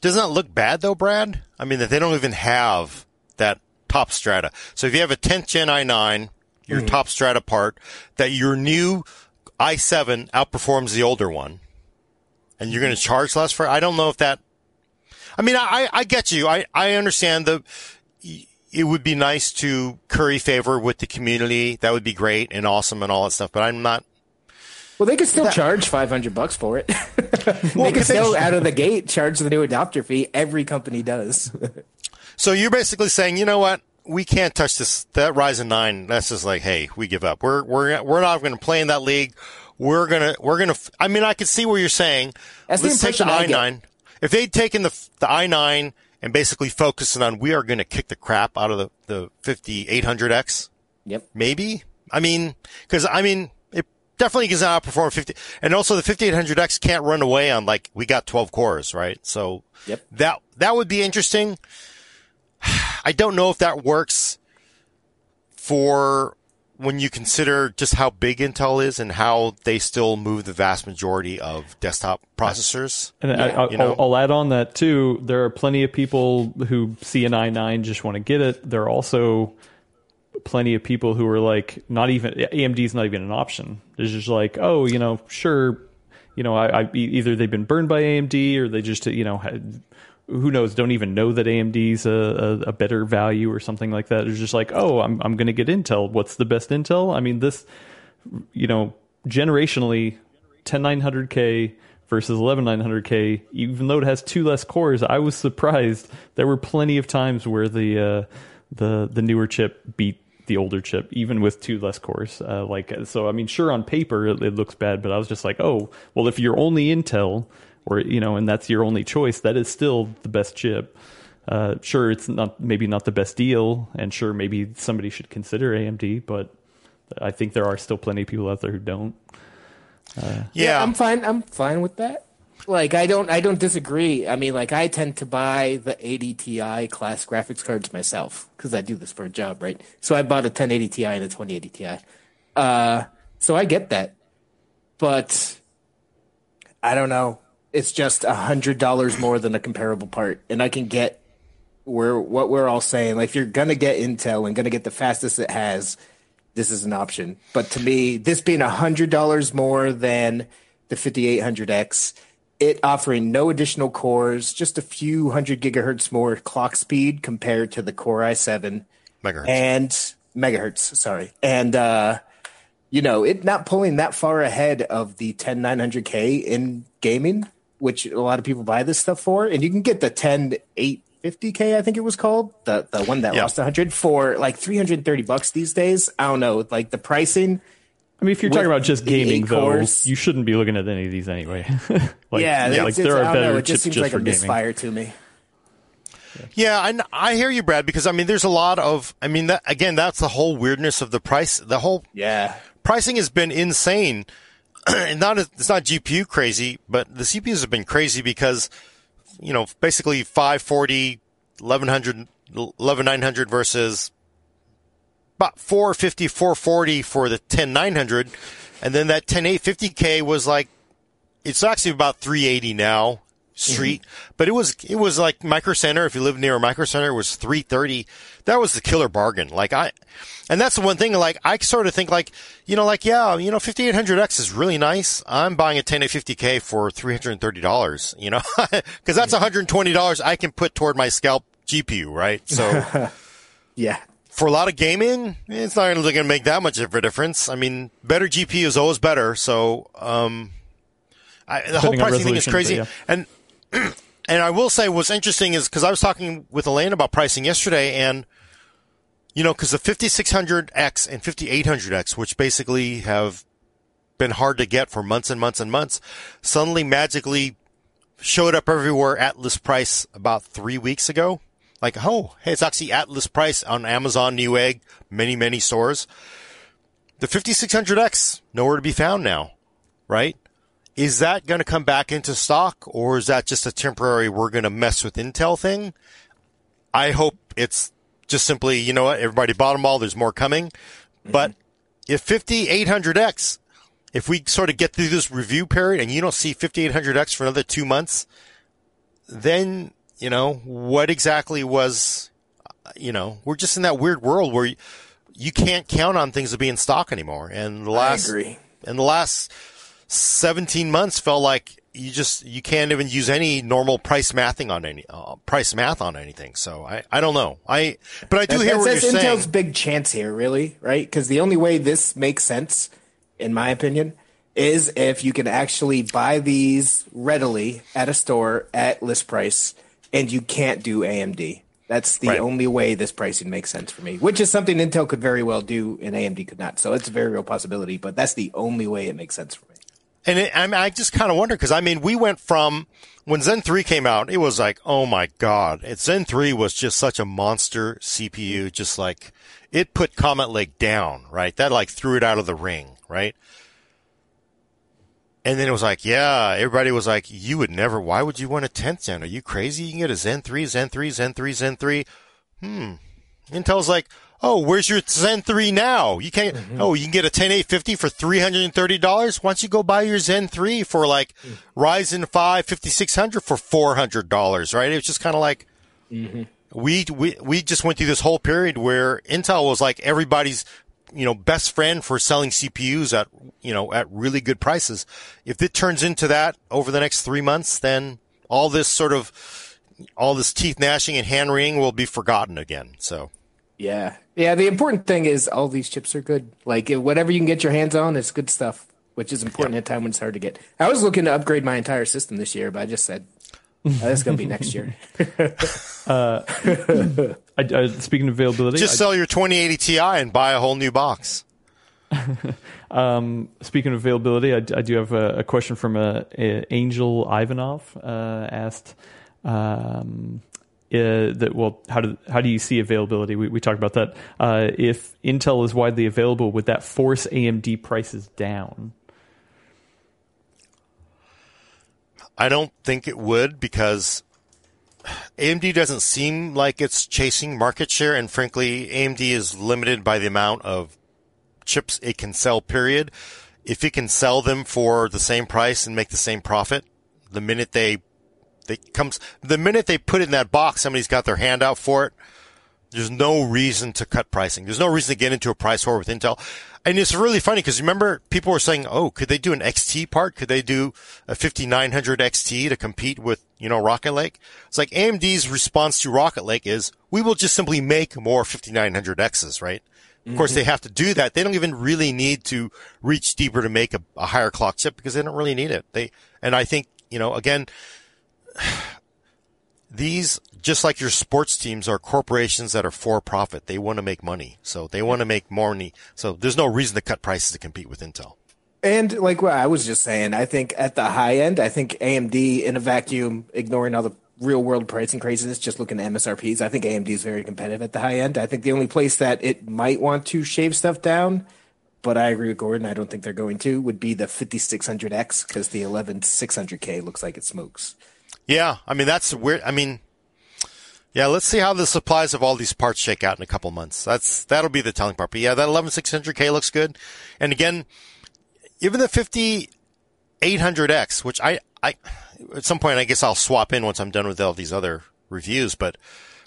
Doesn't that look bad though, Brad? I mean, that they don't even have that top strata. So if you have a 10th gen i9, your mm-hmm. top strata part, that your new i7 outperforms the older one, and you're going to charge less for. It. I don't know if that. I mean, I I get you. I I understand the. It would be nice to curry favor with the community. That would be great and awesome and all that stuff. But I'm not well, they could still that, charge five hundred bucks for it. well, they could still, out of the gate, charge the new adopter fee. Every company does. so you're basically saying, you know what? We can't touch this. That Ryzen nine. That's just like, hey, we give up. We're we're we're not going to play in that league. We're gonna we're gonna. I mean, I can see what you're saying. That's Let's the impression take the i9. if they'd taken the the i9 and basically focusing on we are going to kick the crap out of the the 5800X. Yep. Maybe. I mean, because I mean, it definitely can outperform 50, and also the 5800X can't run away on like we got 12 cores, right? So Yep. that that would be interesting. I don't know if that works for when you consider just how big Intel is and how they still move the vast majority of desktop processors. And I, I, you know? I'll, I'll add on that too. There are plenty of people who see an i9 just want to get it. There are also plenty of people who are like, not even AMD is not even an option. It's just like, oh, you know, sure, you know, I, I either they've been burned by AMD or they just, you know, had, who knows, don't even know that AMD's a, a, a better value or something like that. It's just like, oh, I'm I'm going to get Intel. What's the best Intel? I mean, this, you know, generationally, 10900K versus 11900K, even though it has two less cores, I was surprised. There were plenty of times where the uh, the the newer chip beat the older chip, even with two less cores. Uh, like so, I mean, sure on paper it, it looks bad, but I was just like, oh, well, if you're only Intel, or you know, and that's your only choice, that is still the best chip. Uh, sure, it's not maybe not the best deal, and sure, maybe somebody should consider AMD, but I think there are still plenty of people out there who don't. yeah, I'm fine. I'm fine with that. Like I don't I don't disagree. I mean, like I tend to buy the 80 Ti class graphics cards myself because I do this for a job, right? So I bought a 1080 Ti and a 2080 Ti. Uh, so I get that, but I don't know. It's just a hundred dollars more than a comparable part, and I can get where what we're all saying. Like, if you're gonna get Intel and gonna get the fastest it has, this is an option. But to me, this being a hundred dollars more than the 5800X, it offering no additional cores, just a few hundred gigahertz more clock speed compared to the Core i7 megahertz. and megahertz. Sorry, and uh, you know it not pulling that far ahead of the 10900K in gaming, which a lot of people buy this stuff for, and you can get the 10850K, I think it was called, the the one that Yeah. lost 100 for like 330 bucks these days. I don't know, like the pricing. I mean, if you're talking about just gaming, though, cores- you shouldn't be looking at any of these anyway. like, yeah, like there are I don't know, better it just chips seems just like for a gaming. misfire to me. Yeah, I, I hear you, Brad, because I mean, there's a lot of, I mean, that, again, that's the whole weirdness of the price. The whole Yeah, pricing has been insane. and not, it's not GPU crazy, but the CPUs have been crazy because, you know, basically 540, 1100, 11900 versus about 450, 440 for the 10900. And then that 10850K was like, it's actually about 380 now street, mm-hmm. but it was, it was like Micro Center. If you live near a Micro Center, it was 330. That was the killer bargain. Like I, and that's the one thing, like I sort of think like, you know, like, yeah, you know, 5800X is really nice. I'm buying a 10850K for $330, you know, cause that's $120 I can put toward my scalp GPU, right? So yeah, for a lot of gaming, it's not really going to make that much of a difference. I mean, better GPU is always better. So, um, I, the whole Depending pricing thing is crazy. but And, and I will say what's interesting is because I was talking with Elaine about pricing yesterday and, you know, because the 5600X and 5800X, which basically have been hard to get for months and months and months, suddenly magically showed up everywhere at list price about three weeks ago. Like, oh, hey, it's actually at list price on Amazon, Newegg, many, many stores. The 5600X, nowhere to be found now, right? Is that going to come back into stock or is that just a temporary, we're going to mess with Intel thing? I hope it's just simply, you know what, everybody bought them all, there's more coming. Mm-hmm. But if 5800X, if we sort of get through this review period and you don't see 5800X for another two months, then, you know, what exactly was, you know, we're just in that weird world where you, you can't count on things to be in stock anymore. And the last, and the last 17 months felt like you just, you can't even use any normal price mathing on any, uh, price math on anything. So I, I don't know. I, but I do hear that's, what you're Intel's saying. big chance here, really, right? Because the only way this makes sense, in my opinion, is if you can actually buy these readily at a store at list price, and you can't do AMD. That's the Right. only way this pricing makes sense for me, which is something Intel could very well do and AMD could not. So it's a very real possibility, but that's the only way it makes sense for me. And it, I, mean, I just kind of wonder because I mean, we went from when Zen 3 came out, it was like, oh my God. It, Zen 3 was just such a monster CPU, just like it put Comet Lake down, right? That like threw it out of the ring, right? And then it was like, yeah, everybody was like, you would never, why would you want a 10th gen? Are you crazy? You can get a Zen 3, Zen 3, Zen 3, Zen 3. Hmm. Intel's like, oh, where's your Zen 3 now? You can't, mm-hmm. oh, you can get a 10850 for $330. Why don't you go buy your Zen 3 for like mm-hmm. Ryzen 5 5600 for $400, right? It was just kind of like, mm-hmm. we, we, we just went through this whole period where Intel was like everybody's you know, best friend for selling CPUs at, you know, at really good prices. If it turns into that over the next three months, then all this sort of, all this teeth gnashing and hand wringing will be forgotten again. So. Yeah. Yeah. The important thing is all these chips are good. Like whatever you can get your hands on, it's good stuff, which is important yeah. at a time when it's hard to get. I was looking to upgrade my entire system this year, but I just said, oh, that's going to be next year. uh, I, uh, speaking of availability, just I, sell your 2080 Ti and buy a whole new box. um, speaking of availability, I, I do have a, a question from a, uh, a Angel Ivanov uh, asked. Um, uh, that well, how do how do you see availability? We, we talked about that. Uh, if Intel is widely available, would that force AMD prices down? I don't think it would because AMD doesn't seem like it's chasing market share, and frankly, AMD is limited by the amount of chips it can sell. Period. If it can sell them for the same price and make the same profit, the minute they they comes the minute they put it in that box, somebody's got their hand out for it. There's no reason to cut pricing. There's no reason to get into a price war with Intel. And it's really funny because remember people were saying, "Oh, could they do an XT part? Could they do a 5900 XT to compete with, you know, Rocket Lake?" It's like AMD's response to Rocket Lake is, "We will just simply make more 5900Xs, right?" Mm-hmm. Of course, they have to do that. They don't even really need to reach deeper to make a, a higher clock chip because they don't really need it. They, and I think, you know, again, these just like your sports teams are corporations that are for profit. They want to make money. So they want to make more money. So there's no reason to cut prices to compete with Intel. And like what I was just saying, I think at the high end, I think AMD in a vacuum, ignoring all the real world pricing craziness, just looking at MSRPs, I think AMD is very competitive at the high end. I think the only place that it might want to shave stuff down, but I agree with Gordon, I don't think they're going to, would be the 5600X because the 11600K looks like it smokes. Yeah, I mean that's weird. I mean, yeah, let's see how the supplies of all these parts shake out in a couple months. That's that'll be the telling part. But yeah, that 11600K looks good. And again, even the 5800X, which I I at some point I guess I'll swap in once I'm done with all these other reviews. But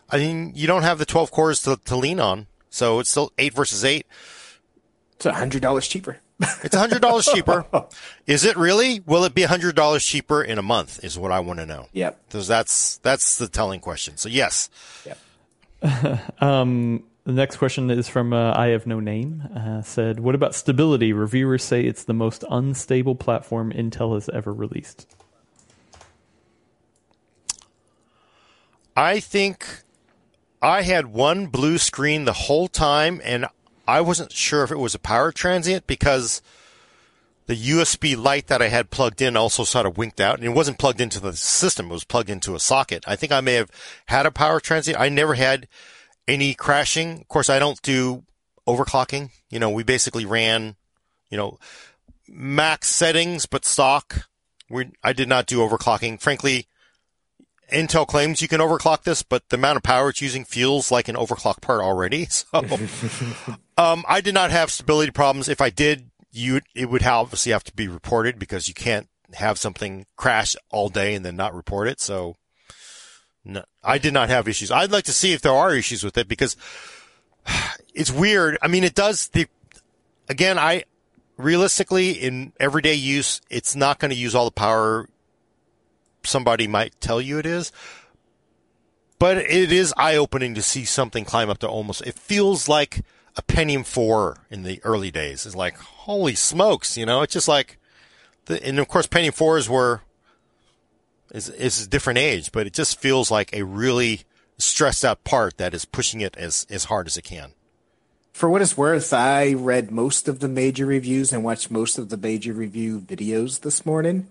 I mean, you don't have the 12 cores to, to lean on, so it's still eight versus eight. It's a hundred dollars cheaper. It's a hundred dollars cheaper. Is it really? Will it be a hundred dollars cheaper in a month? Is what I want to know. Yep. Because that's that's the telling question. So yes. Yep. um, the next question is from uh, I have no name. Uh, said, "What about stability? Reviewers say it's the most unstable platform Intel has ever released." I think I had one blue screen the whole time, and I wasn't sure if it was a power transient because the USB light that I had plugged in also sort of winked out and it wasn't plugged into the system. It was plugged into a socket. I think I may have had a power transient. I never had any crashing. Of course, I don't do overclocking. You know, we basically ran, you know, max settings, but stock. We, I did not do overclocking. Frankly, Intel claims you can overclock this, but the amount of power it's using feels like an overclock part already. So, um, I did not have stability problems. If I did, you, it would obviously have to be reported because you can't have something crash all day and then not report it. So, no, I did not have issues. I'd like to see if there are issues with it because it's weird. I mean, it does the, again, I, realistically in everyday use, it's not going to use all the power somebody might tell you it is. But it is eye opening to see something climb up to almost, it feels like a Pentium 4 in the early days. It's like, holy smokes, you know, it's just like, the, and of course Pentium 4s were, is, is a different age, but it just feels like a really stressed out part that is pushing it as, as hard as it can. for what it's worth, I read most of the major reviews and watched most of the major review videos this morning.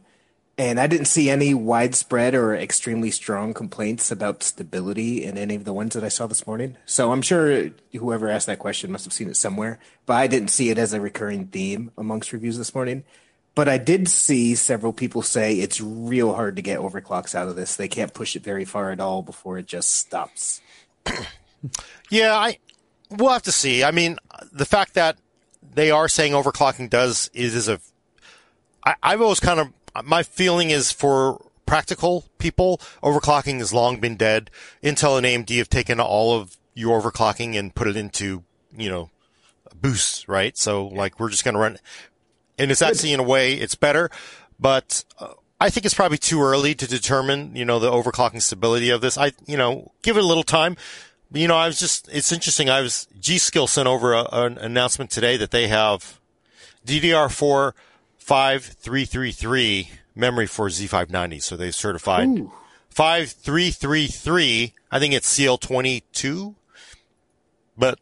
And I didn't see any widespread or extremely strong complaints about stability in any of the ones that I saw this morning. So I'm sure whoever asked that question must have seen it somewhere, but I didn't see it as a recurring theme amongst reviews this morning. But I did see several people say it's real hard to get overclocks out of this. They can't push it very far at all before it just stops. yeah, I we'll have to see. I mean, the fact that they are saying overclocking does is is a I, I've always kind of my feeling is for practical people, overclocking has long been dead. Intel and AMD have taken all of your overclocking and put it into, you know, boosts, right? So like we're just going to run, and it's actually in a way it's better, but uh, I think it's probably too early to determine, you know, the overclocking stability of this. I, you know, give it a little time. You know, I was just, it's interesting. I was, G.Skill sent over a, an announcement today that they have DDR4 5333 memory for Z590. So they certified Ooh. 5333. I think it's CL22, but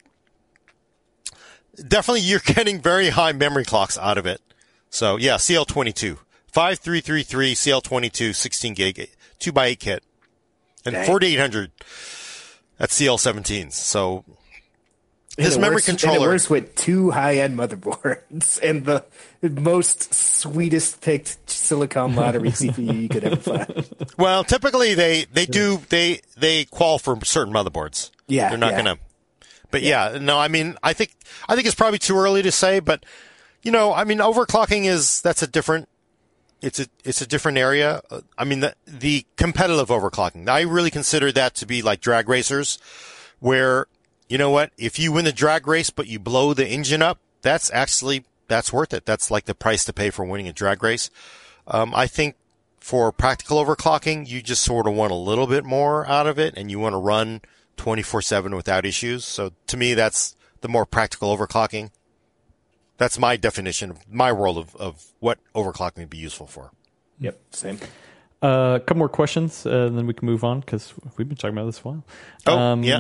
definitely you're getting very high memory clocks out of it. So yeah, CL22, 5333, CL22, 16 gig, 2 by 8 kit, and 4800 at CL17s. So his memory works, controller. And it works with two high-end motherboards and the most sweetest picked Silicon Lottery CPU you could ever find. Well, typically they they do they they qual for certain motherboards. Yeah, they're not yeah. gonna. But yeah. yeah, no, I mean, I think I think it's probably too early to say, but you know, I mean, overclocking is that's a different. It's a it's a different area. I mean, the the competitive overclocking. I really consider that to be like drag racers, where you know what? If you win the drag race, but you blow the engine up, that's actually, that's worth it. That's like the price to pay for winning a drag race. Um, I think for practical overclocking, you just sort of want a little bit more out of it and you want to run 24 seven without issues. So to me, that's the more practical overclocking. That's my definition of my world of, of what overclocking would be useful for. Yep. Same. Uh, a couple more questions, uh, and then we can move on because we've been talking about this a while. Oh, um, yeah.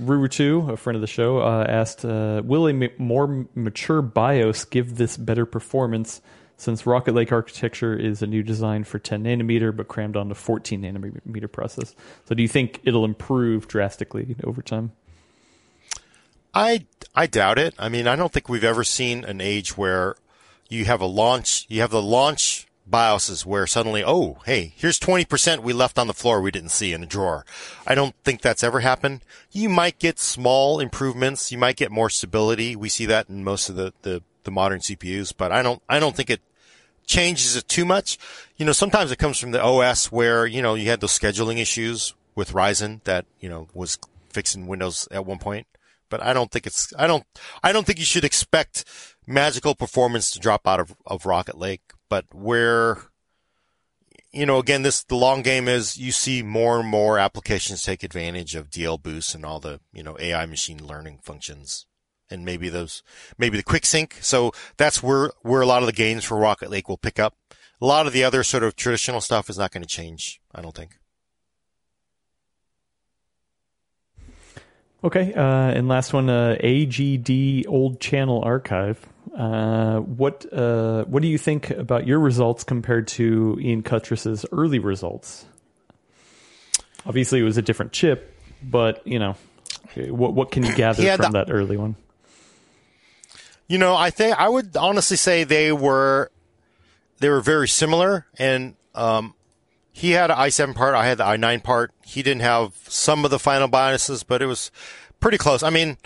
Ruru2, a friend of the show, uh, asked, uh, "Will a m- more mature BIOS give this better performance?" Since Rocket Lake architecture is a new design for 10 nanometer, but crammed onto 14 nanometer process, so do you think it'll improve drastically over time? I I doubt it. I mean, I don't think we've ever seen an age where you have a launch, you have the launch BIOSes where suddenly, oh, hey, here's 20% we left on the floor we didn't see in a drawer. I don't think that's ever happened. You might get small improvements. You might get more stability. We see that in most of the, the, the modern CPUs, but I don't, I don't think it changes it too much. You know, sometimes it comes from the OS where, you know, you had those scheduling issues with Ryzen that, you know, was fixing Windows at one point. But I don't think it's, I don't, I don't think you should expect magical performance to drop out of, of Rocket Lake but where you know, again, this the long game is you see more and more applications take advantage of DL boost and all the you know AI machine learning functions, and maybe those maybe the quick sync. So that's where where a lot of the gains for Rocket Lake will pick up. A lot of the other sort of traditional stuff is not going to change. I don't think. Okay, uh, and last one, uh, AGD Old Channel Archive. Uh, what uh, what do you think about your results compared to Ian Cutress's early results? Obviously, it was a different chip, but you know, what what can you gather from the, that early one? You know, I think I would honestly say they were they were very similar, and um, he had an i7 part, I had the i9 part. He didn't have some of the final BIOSes, but it was pretty close. I mean,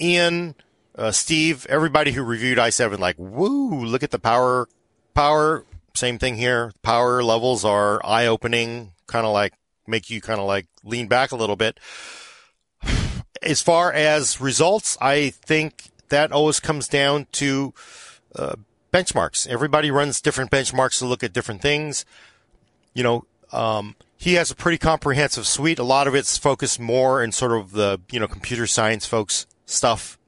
Ian uh, Steve, everybody who reviewed i7, like, woo, look at the power, power. Same thing here. Power levels are eye opening, kind of like make you kind of like lean back a little bit. As far as results, I think that always comes down to uh, benchmarks. Everybody runs different benchmarks to look at different things. You know, um, he has a pretty comprehensive suite. A lot of it's focused more in sort of the, you know, computer science folks stuff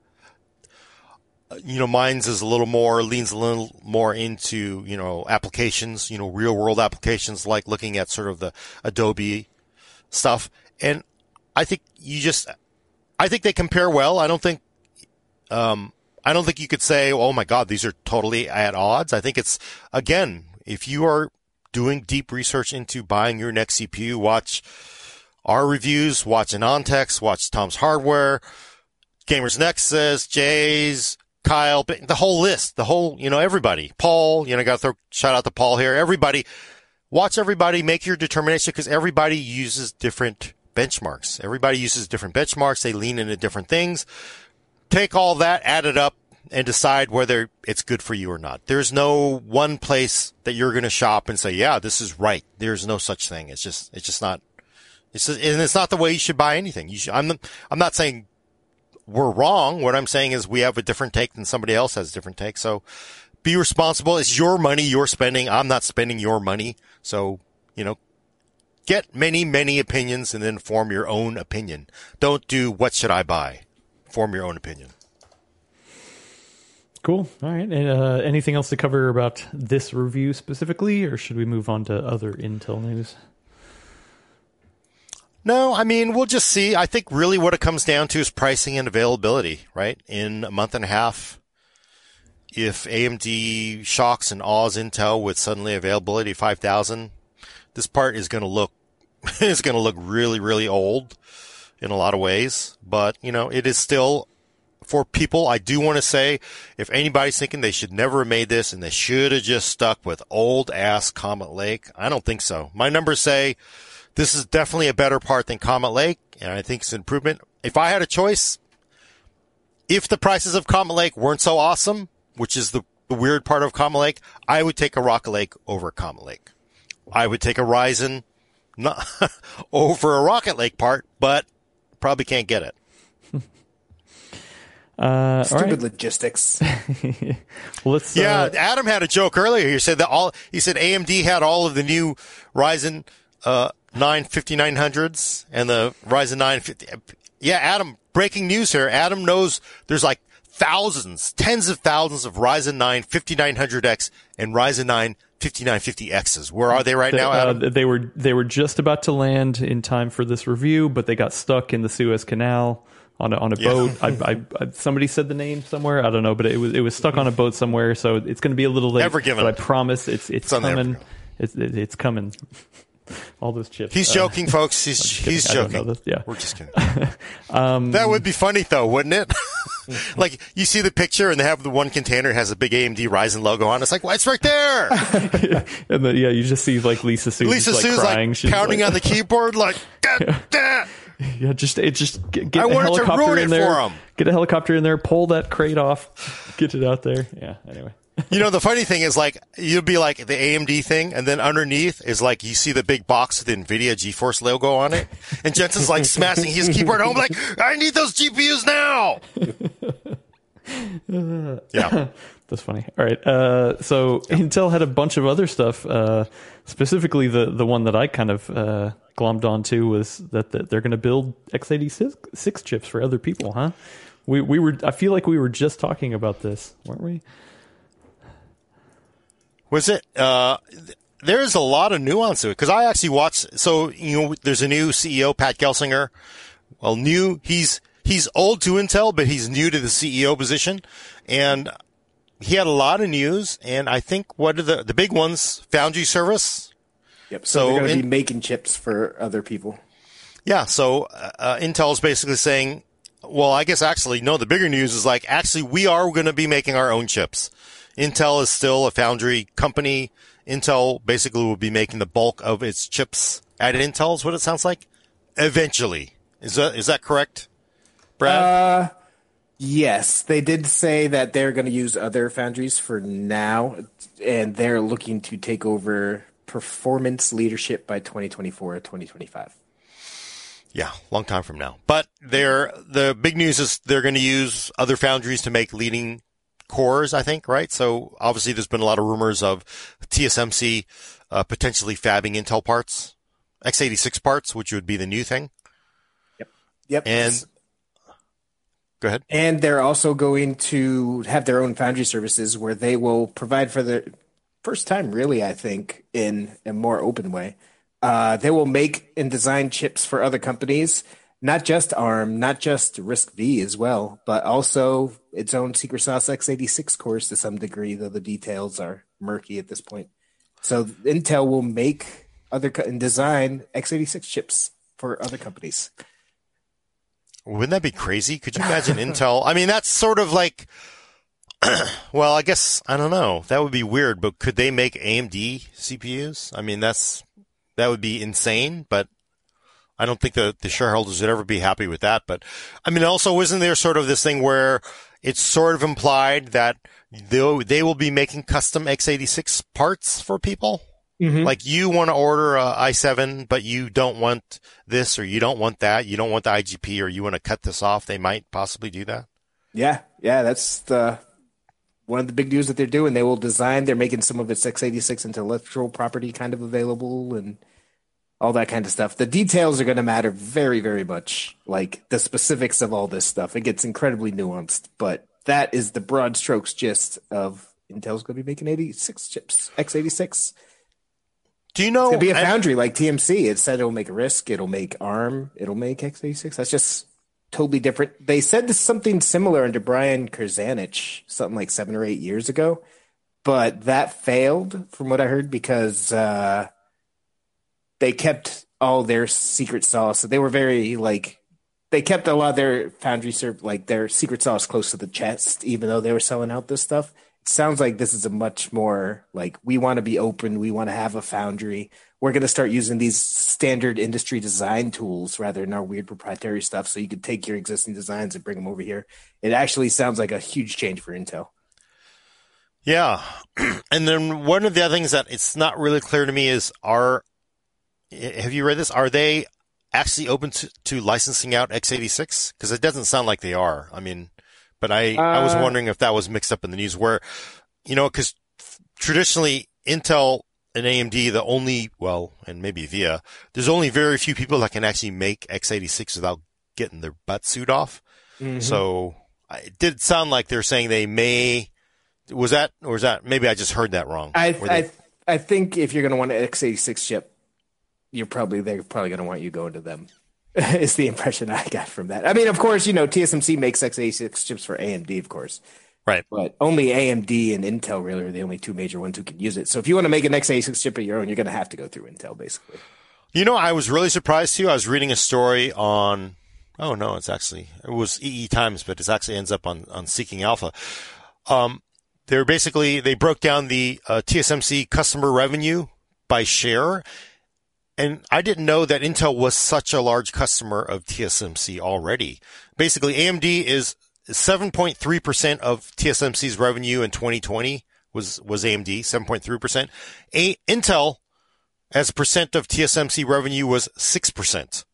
you know, mine's is a little more, leans a little more into, you know, applications, you know, real world applications like looking at sort of the Adobe stuff. And I think you just, I think they compare well. I don't think, um, I don't think you could say, oh my God, these are totally at odds. I think it's, again, if you are doing deep research into buying your next CPU, watch our reviews, watch AnandTech's, watch Tom's Hardware, Gamers Nexus, Jay's, Kyle, the whole list, the whole, you know, everybody. Paul, you know, got to throw shout out to Paul here. Everybody, watch everybody make your determination because everybody uses different benchmarks. Everybody uses different benchmarks. They lean into different things. Take all that, add it up, and decide whether it's good for you or not. There's no one place that you're going to shop and say, yeah, this is right. There's no such thing. It's just, it's just not, it's just, and it's not the way you should buy anything. You should, I'm, I'm not saying we're wrong. What I'm saying is we have a different take than somebody else has a different take. So be responsible. It's your money you're spending. I'm not spending your money. So, you know, get many, many opinions and then form your own opinion. Don't do what should I buy? Form your own opinion. Cool. All right. And uh, anything else to cover about this review specifically, or should we move on to other Intel news? No, I mean, we'll just see. I think really what it comes down to is pricing and availability, right? In a month and a half, if AMD shocks and awes Intel with suddenly availability 5000, this part is going to look, is going to look really, really old in a lot of ways. But, you know, it is still for people, I do want to say if anybody's thinking they should never have made this and they should have just stuck with old ass Comet Lake, I don't think so. My numbers say this is definitely a better part than Comet Lake, and I think it's an improvement. If I had a choice, if the prices of Comet Lake weren't so awesome, which is the, the weird part of Comet Lake, I would take a Rocket Lake over Comet Lake. I would take a Ryzen not over a Rocket Lake part, but probably can't get it. Uh, Stupid right. logistics. well, let's. Yeah, uh, Adam had a joke earlier. He said that all. He said AMD had all of the new Ryzen uh, 9 5900s and the Ryzen 9 50. Yeah, Adam. Breaking news here. Adam knows there's like thousands, tens of thousands of Ryzen 9 5900X and Ryzen 9 5950Xs. Where are they right now, Adam? Uh, they were they were just about to land in time for this review, but they got stuck in the Suez Canal on a, on a yeah. boat. I, I, I, somebody said the name somewhere. I don't know, but it was it was stuck on a boat somewhere. So it's going to be a little late. Never given. But I promise it's it's, it's coming. It's it's coming. All those chips. He's uh, joking, folks. He's he's joking. Yeah, we're just kidding. um, that would be funny though, wouldn't it? like you see the picture and they have the one container has a big AMD Ryzen logo on. It's like, well, it's right there. and then yeah, you just see like Lisa Su. Lisa like, Su's crying. like She's pounding like, on the keyboard, like. Yeah, just it just get, get a helicopter in there. Get a helicopter in there, pull that crate off, get it out there. Yeah. Anyway. You know, the funny thing is like you'll be like the AMD thing, and then underneath is like you see the big box with the NVIDIA GeForce logo on it, and Jensen's like smashing his keyboard home, like I need those GPUs now. yeah. That's funny. All right. Uh, so yeah. Intel had a bunch of other stuff. Uh, specifically, the the one that I kind of uh, glommed onto was that, that they're going to build x86 chips for other people, huh? We we were. I feel like we were just talking about this, weren't we? Was it? Uh, there's a lot of nuance to it because I actually watched. So you know, there's a new CEO, Pat Gelsinger. Well, new. He's he's old to Intel, but he's new to the CEO position, and he had a lot of news, and I think what are the the big ones? Foundry service. Yep. So, so they're going to be making chips for other people. Yeah. So uh, uh, Intel is basically saying, well, I guess actually no. The bigger news is like actually we are going to be making our own chips. Intel is still a foundry company. Intel basically will be making the bulk of its chips at Intel. Is what it sounds like. Eventually, is that is that correct, Brad? Uh, Yes, they did say that they're going to use other foundries for now, and they're looking to take over performance leadership by 2024 or 2025. Yeah, long time from now. But they're, the big news is they're going to use other foundries to make leading cores, I think, right? So obviously there's been a lot of rumors of TSMC uh, potentially fabbing Intel parts, x86 parts, which would be the new thing. Yep. Yep. And Go ahead. And they're also going to have their own foundry services where they will provide for the first time, really, I think, in a more open way. Uh, they will make and design chips for other companies, not just ARM, not just RISC-V as well, but also its own secret sauce x86 cores to some degree, though the details are murky at this point. So Intel will make other co- and design x86 chips for other companies. Wouldn't that be crazy? Could you imagine Intel? I mean, that's sort of like, well, I guess I don't know. That would be weird, but could they make AMD CPUs? I mean, that's that would be insane, but I don't think that the shareholders would ever be happy with that. But I mean, also, isn't there sort of this thing where it's sort of implied that they they will be making custom x86 parts for people? Mm-hmm. Like you want to order a i7, but you don't want this or you don't want that. You don't want the IGP or you want to cut this off. They might possibly do that. Yeah. Yeah. That's the, one of the big news that they're doing. They will design, they're making some of its x86 intellectual property kind of available and all that kind of stuff. The details are going to matter very, very much. Like the specifics of all this stuff. It gets incredibly nuanced, but that is the broad strokes gist of Intel's going to be making 86 chips, x86. Do you know? It's gonna be a foundry I, like TMC. It said it'll make RISC, it'll make ARM, it'll make x86. That's just totally different. They said something similar under Brian Krzanich, something like seven or eight years ago, but that failed from what I heard because uh, they kept all their secret sauce. So they were very like they kept a lot of their foundry serve like their secret sauce close to the chest, even though they were selling out this stuff. It sounds like this is a much more like we want to be open. We want to have a foundry. We're going to start using these standard industry design tools rather than our weird proprietary stuff. So you could take your existing designs and bring them over here. It actually sounds like a huge change for intel. Yeah. And then one of the other things that it's not really clear to me is are have you read this are they actually open to, to licensing out x86 because it doesn't sound like they are i mean but I, uh, I was uh, wondering if that was mixed up in the news where, you know, because traditionally Intel and AMD, the only, well, and maybe VIA, there's only very few people that can actually make x86 without getting their butt suit off. Mm-hmm. So it did sound like they're saying they may, was that, or was that, maybe I just heard that wrong. I, they, I, I think if you're going to want an x86 chip, you're probably, they're probably going to want you going to them. is the impression I got from that. I mean, of course, you know, TSMC makes x86 chips for AMD, of course. Right. But only AMD and Intel really are the only two major ones who can use it. So if you want to make an x86 chip of your own, you're going to have to go through Intel, basically. You know, I was really surprised too. I was reading a story on, oh no, it's actually, it was EE Times, but it actually ends up on, on Seeking Alpha. Um, they're basically, they broke down the uh, TSMC customer revenue by share and I didn't know that Intel was such a large customer of TSMC already. Basically, AMD is 7.3% of TSMC's revenue in 2020 was, was AMD, 7.3%. A, Intel, as a percent of TSMC revenue, was 6%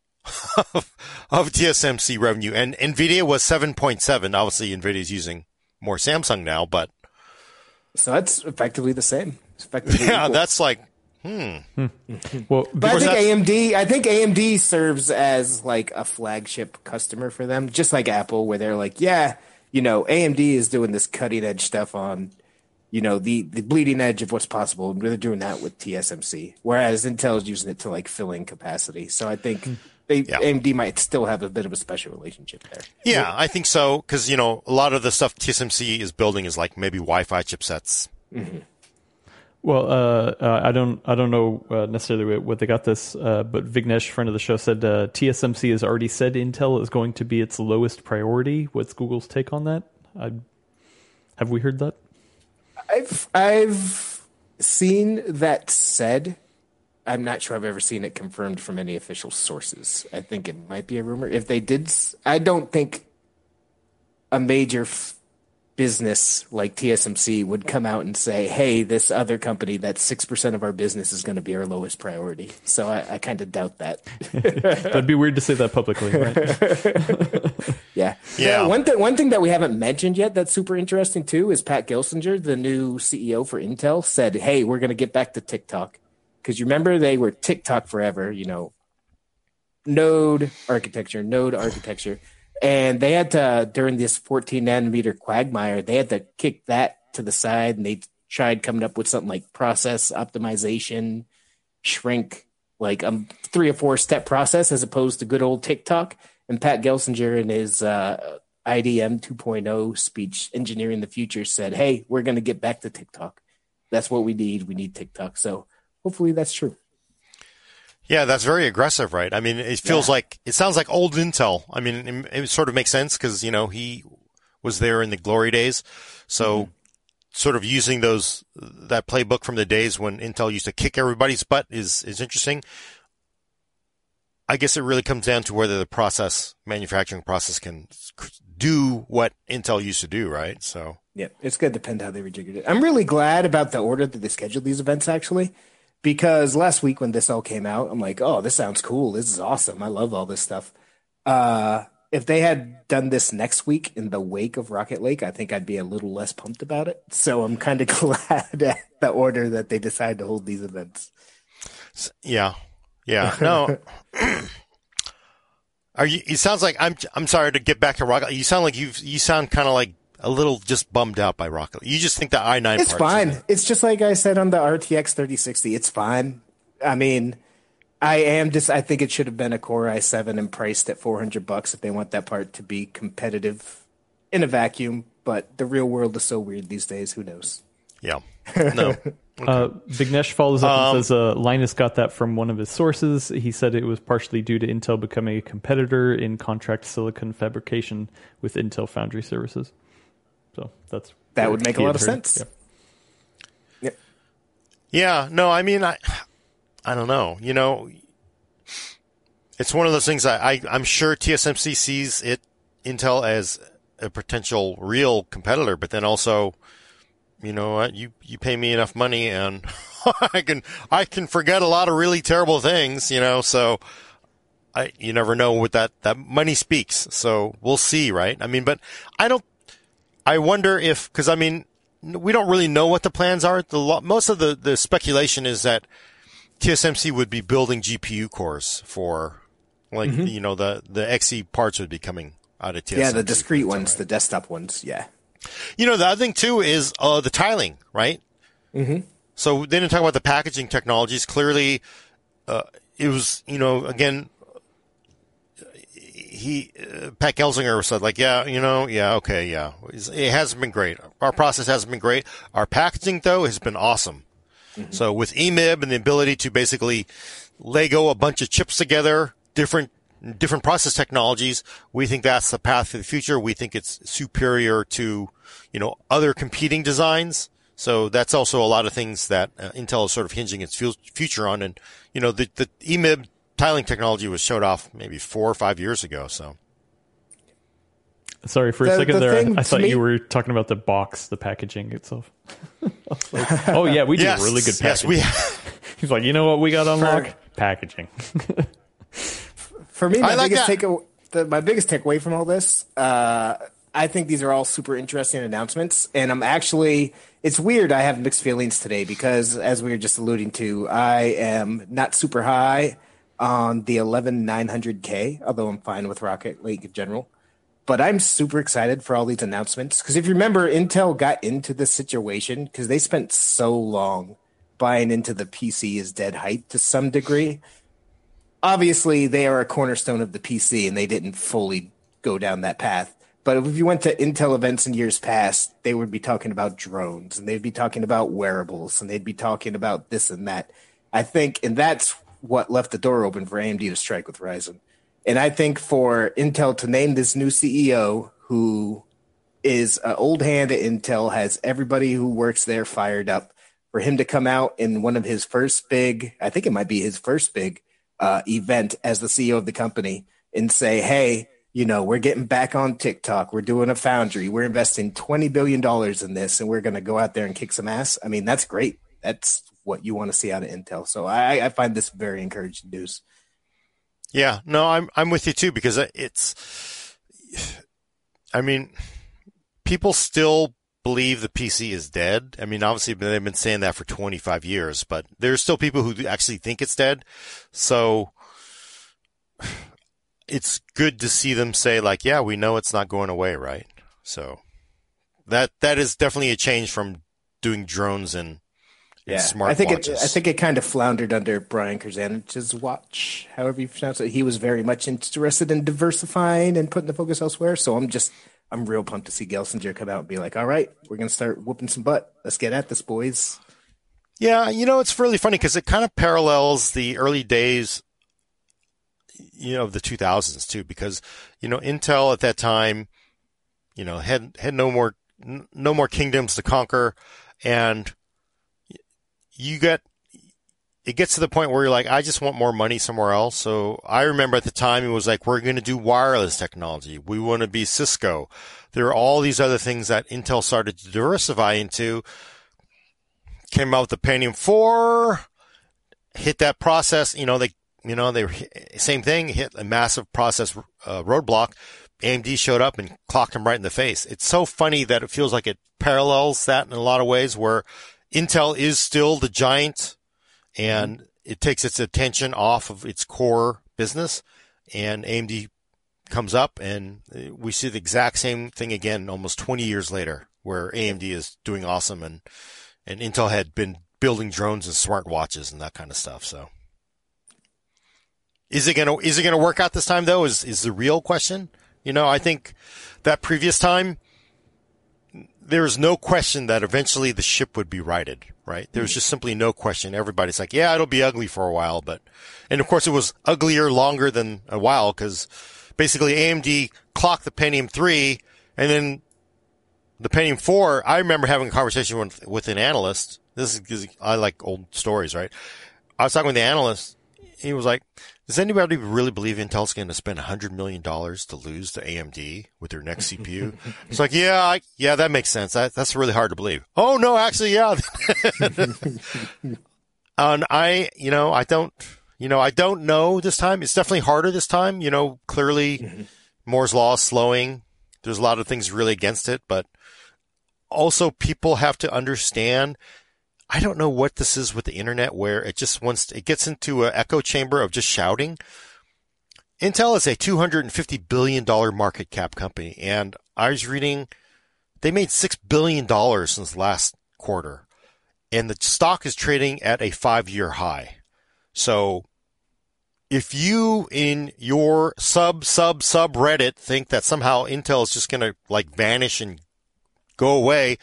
of, of TSMC revenue. And NVIDIA was 7.7. Obviously, NVIDIA is using more Samsung now, but. So that's effectively the same. Effectively yeah, equal. that's like Hmm. well, but I think AMD, I think AMD serves as like a flagship customer for them, just like Apple, where they're like, yeah, you know, AMD is doing this cutting edge stuff on, you know, the the bleeding edge of what's possible. And they're doing that with TSMC, whereas Intel is using it to like filling capacity. So I think. They, yeah. AMD might still have a bit of a special relationship there. Yeah, I think so because you know a lot of the stuff TSMC is building is like maybe Wi-Fi chipsets. Mm-hmm. Well, uh, uh, I don't, I don't know uh, necessarily what they got this, uh, but Vignesh, friend of the show, said uh, TSMC has already said Intel is going to be its lowest priority. What's Google's take on that? I, have we heard that? I've, I've seen that said. I'm not sure I've ever seen it confirmed from any official sources. I think it might be a rumor. If they did, I don't think a major business like TSMC would come out and say, "Hey, this other company, that six percent of our business is going to be our lowest priority." So I, I kind of doubt that. That'd be weird to say that publicly, right? yeah, yeah. one thing, one thing that we haven't mentioned yet that's super interesting too is Pat Gelsinger, the new CEO for Intel, said, "Hey, we're going to get back to tick-tock." Because you remember they were tick-tock forever, you know, node architecture, node architecture and they had to during this 14 nanometer quagmire they had to kick that to the side and they tried coming up with something like process optimization shrink like a three or four step process as opposed to good old tick-tock And Pat Gelsinger in his uh, IDM 2.0 speech, Engineering the Future, said, Hey, we're going to get back to tick-tock. That's what we need. We need tick-tock. So hopefully that's true. Yeah, that's very aggressive, right? I mean, it feels yeah. like, it sounds like old Intel. I mean, it, it sort of makes sense because, you know, he was there in the glory days. So mm-hmm. sort of using those, that playbook from the days when Intel used to kick everybody's butt is, is interesting. I guess it really comes down to whether the process, manufacturing process can do what Intel used to do, right? So. Yeah, it's going to depend how they rejiggered it. I'm really glad about the order that they scheduled these events actually, because last week when this all came out, I'm like, oh, this sounds cool. This is awesome. I love all this stuff. Uh, if they had done this next week in the wake of Rocket Lake, I think I'd be a little less pumped about it. So I'm kind of glad at the order that they decided to hold these events. Yeah, yeah, no. Are you? It sounds like I'm. I'm sorry to get back to Rocket. You sound like you've. You sound kind of like a little just bummed out by Rocket. You just think the i nine. It's fine. It's just like I said on the RTX 3060. It's fine. I mean, I am just. I think it should have been a Core i7 and priced at 400 bucks if they want that part to be competitive in a vacuum. But the real world is so weird these days. Who knows? Yeah. No. Okay. Uh, Vignesh follows up um, and says uh, Linus got that from one of his sources. He said it was partially due to Intel becoming a competitor in contract silicon fabrication with Intel Foundry services. So that's that would make a lot of sense. Yeah. yeah. No, I mean, I, I don't know. You know, it's one of those things. I, I I'm sure TSMC sees it Intel as a potential real competitor, but then also you know what, you, you pay me enough money and I can, I can forget a lot of really terrible things, you know, so I, you never know what that, that money speaks. So we'll see, right? I mean, but I don't, I wonder if, cause I mean, we don't really know what the plans are. The, most of the, the speculation is that TSMC would be building GPU cores for like, mm-hmm. you know, the, the Xe parts would be coming out of TSMC. Yeah, the discrete ones, right? the desktop ones. Yeah. You know, the other thing too is uh, the tiling, right? Mm-hmm. So then to talk about the packaging technologies, clearly uh, it was, you know, again, he, uh, Pat Gelsinger said like, yeah, you know, yeah, okay, yeah, it hasn't been great. Our process hasn't been great. Our packaging though has been awesome. Mm-hmm. So with EMIB and the ability to basically Lego a bunch of chips together, different different process technologies, we think that's the path for the future. We think it's superior to, you know, other competing designs. So that's also a lot of things that uh, Intel is sort of hinging its future on. And, you know, the, the EMIB tiling technology was showed off maybe four or five years ago. So. Sorry for a the, second the there. I, I thought me- you were talking about the box, the packaging itself. like, oh yeah, we do yes, really good packaging. Yes, we. He's like, you know what we got on lock? Packaging. For me, my like biggest take the, my biggest takeaway from all this, uh, I think these are all super interesting announcements, and I'm actually it's weird. I have mixed feelings today because, as we were just alluding to, I am not super high on the 11900K, although I'm fine with Rocket Lake in general. But I'm super excited for all these announcements because if you remember, Intel got into this situation because they spent so long buying into the PC is dead hype to some degree obviously they are a cornerstone of the PC and they didn't fully go down that path. But if you went to Intel events in years past, they would be talking about drones and they'd be talking about wearables and they'd be talking about this and that. I think, and that's what left the door open for AMD to strike with Ryzen. And I think for Intel to name this new CEO who is an old hand at Intel, has everybody who works there fired up, for him to come out in one of his first big, I think it might be his first big uh, event as the CEO of the company and say, hey, you know, we're getting back on tick-tock. We're doing a foundry. We're investing $20 billion in this and we're going to go out there and kick some ass. I mean, that's great. That's what you want to see out of Intel. So I, I find this very encouraging news. Yeah, no, I'm, I'm with you too, because it's, I mean, people still believe the PC is dead. I mean, obviously they've been saying that for 25 years, but there's still people who actually think it's dead. So it's good to see them say like, yeah, we know it's not going away, right? So that, that is definitely a change from doing drones and yeah. smart I think watches. It, I think it kind of floundered under Brian Krzanich's watch, however you pronounce it. He was very much interested in diversifying and putting the focus elsewhere. So I'm just, I'm real pumped to see Gelsinger come out and be like, all right, we're going to start whooping some butt. Let's get at this, boys. Yeah, you know, it's really funny because it kind of parallels the early days, you know, of the 2000s too, because, you know, Intel at that time, you know, had, had no more, no more kingdoms to conquer. And you get, it gets to the point where you're like, I just want more money somewhere else. So I remember at the time it was like, we're going to do wireless technology. We want to be Cisco. There are all these other things that Intel started to diversify into came out with the Pentium 4, hit that process. You know, they, you know, they same thing, hit a massive process uh, roadblock. AMD showed up and clocked them right in the face. It's so funny that it feels like it parallels that in a lot of ways where Intel is still the giant and it takes its attention off of its core business and AMD comes up and uh, we see the exact same thing again almost 20 years later where AMD is doing awesome and and Intel had been building drones and smartwatches and that kind of stuff. So, is it gonna is it gonna work out this time though? Is is the real question? You know, I think that previous time there's no question that eventually the ship would be righted, right? There's mm-hmm. just simply no question. Everybody's like, yeah, it'll be ugly for a while, but, and of course it was uglier longer than a while because basically AMD clocked the Pentium 3 and then the Pentium 4, I remember having a conversation with, with an analyst. This is, I like old stories, right? I was talking with the analyst. He was like, does anybody really believe Intel's going to spend $100 million to lose to AMD with their next CPU? it's like, yeah, I, yeah, that makes sense. That, that's really hard to believe. Oh, no, actually, yeah. and I, you know, I don't, you know, I don't know this time. It's definitely harder this time. You know, clearly mm-hmm. Moore's law is slowing. There's a lot of things really against it, but also people have to understand I don't know what this is with the internet where it just wants to, it gets into an echo chamber of just shouting. Intel is a $250 billion market cap company. And I was reading they made $6 billion since last quarter. And the stock is trading at a five year high. So if you in your sub, sub, sub Reddit think that somehow Intel is just going to like vanish and go away.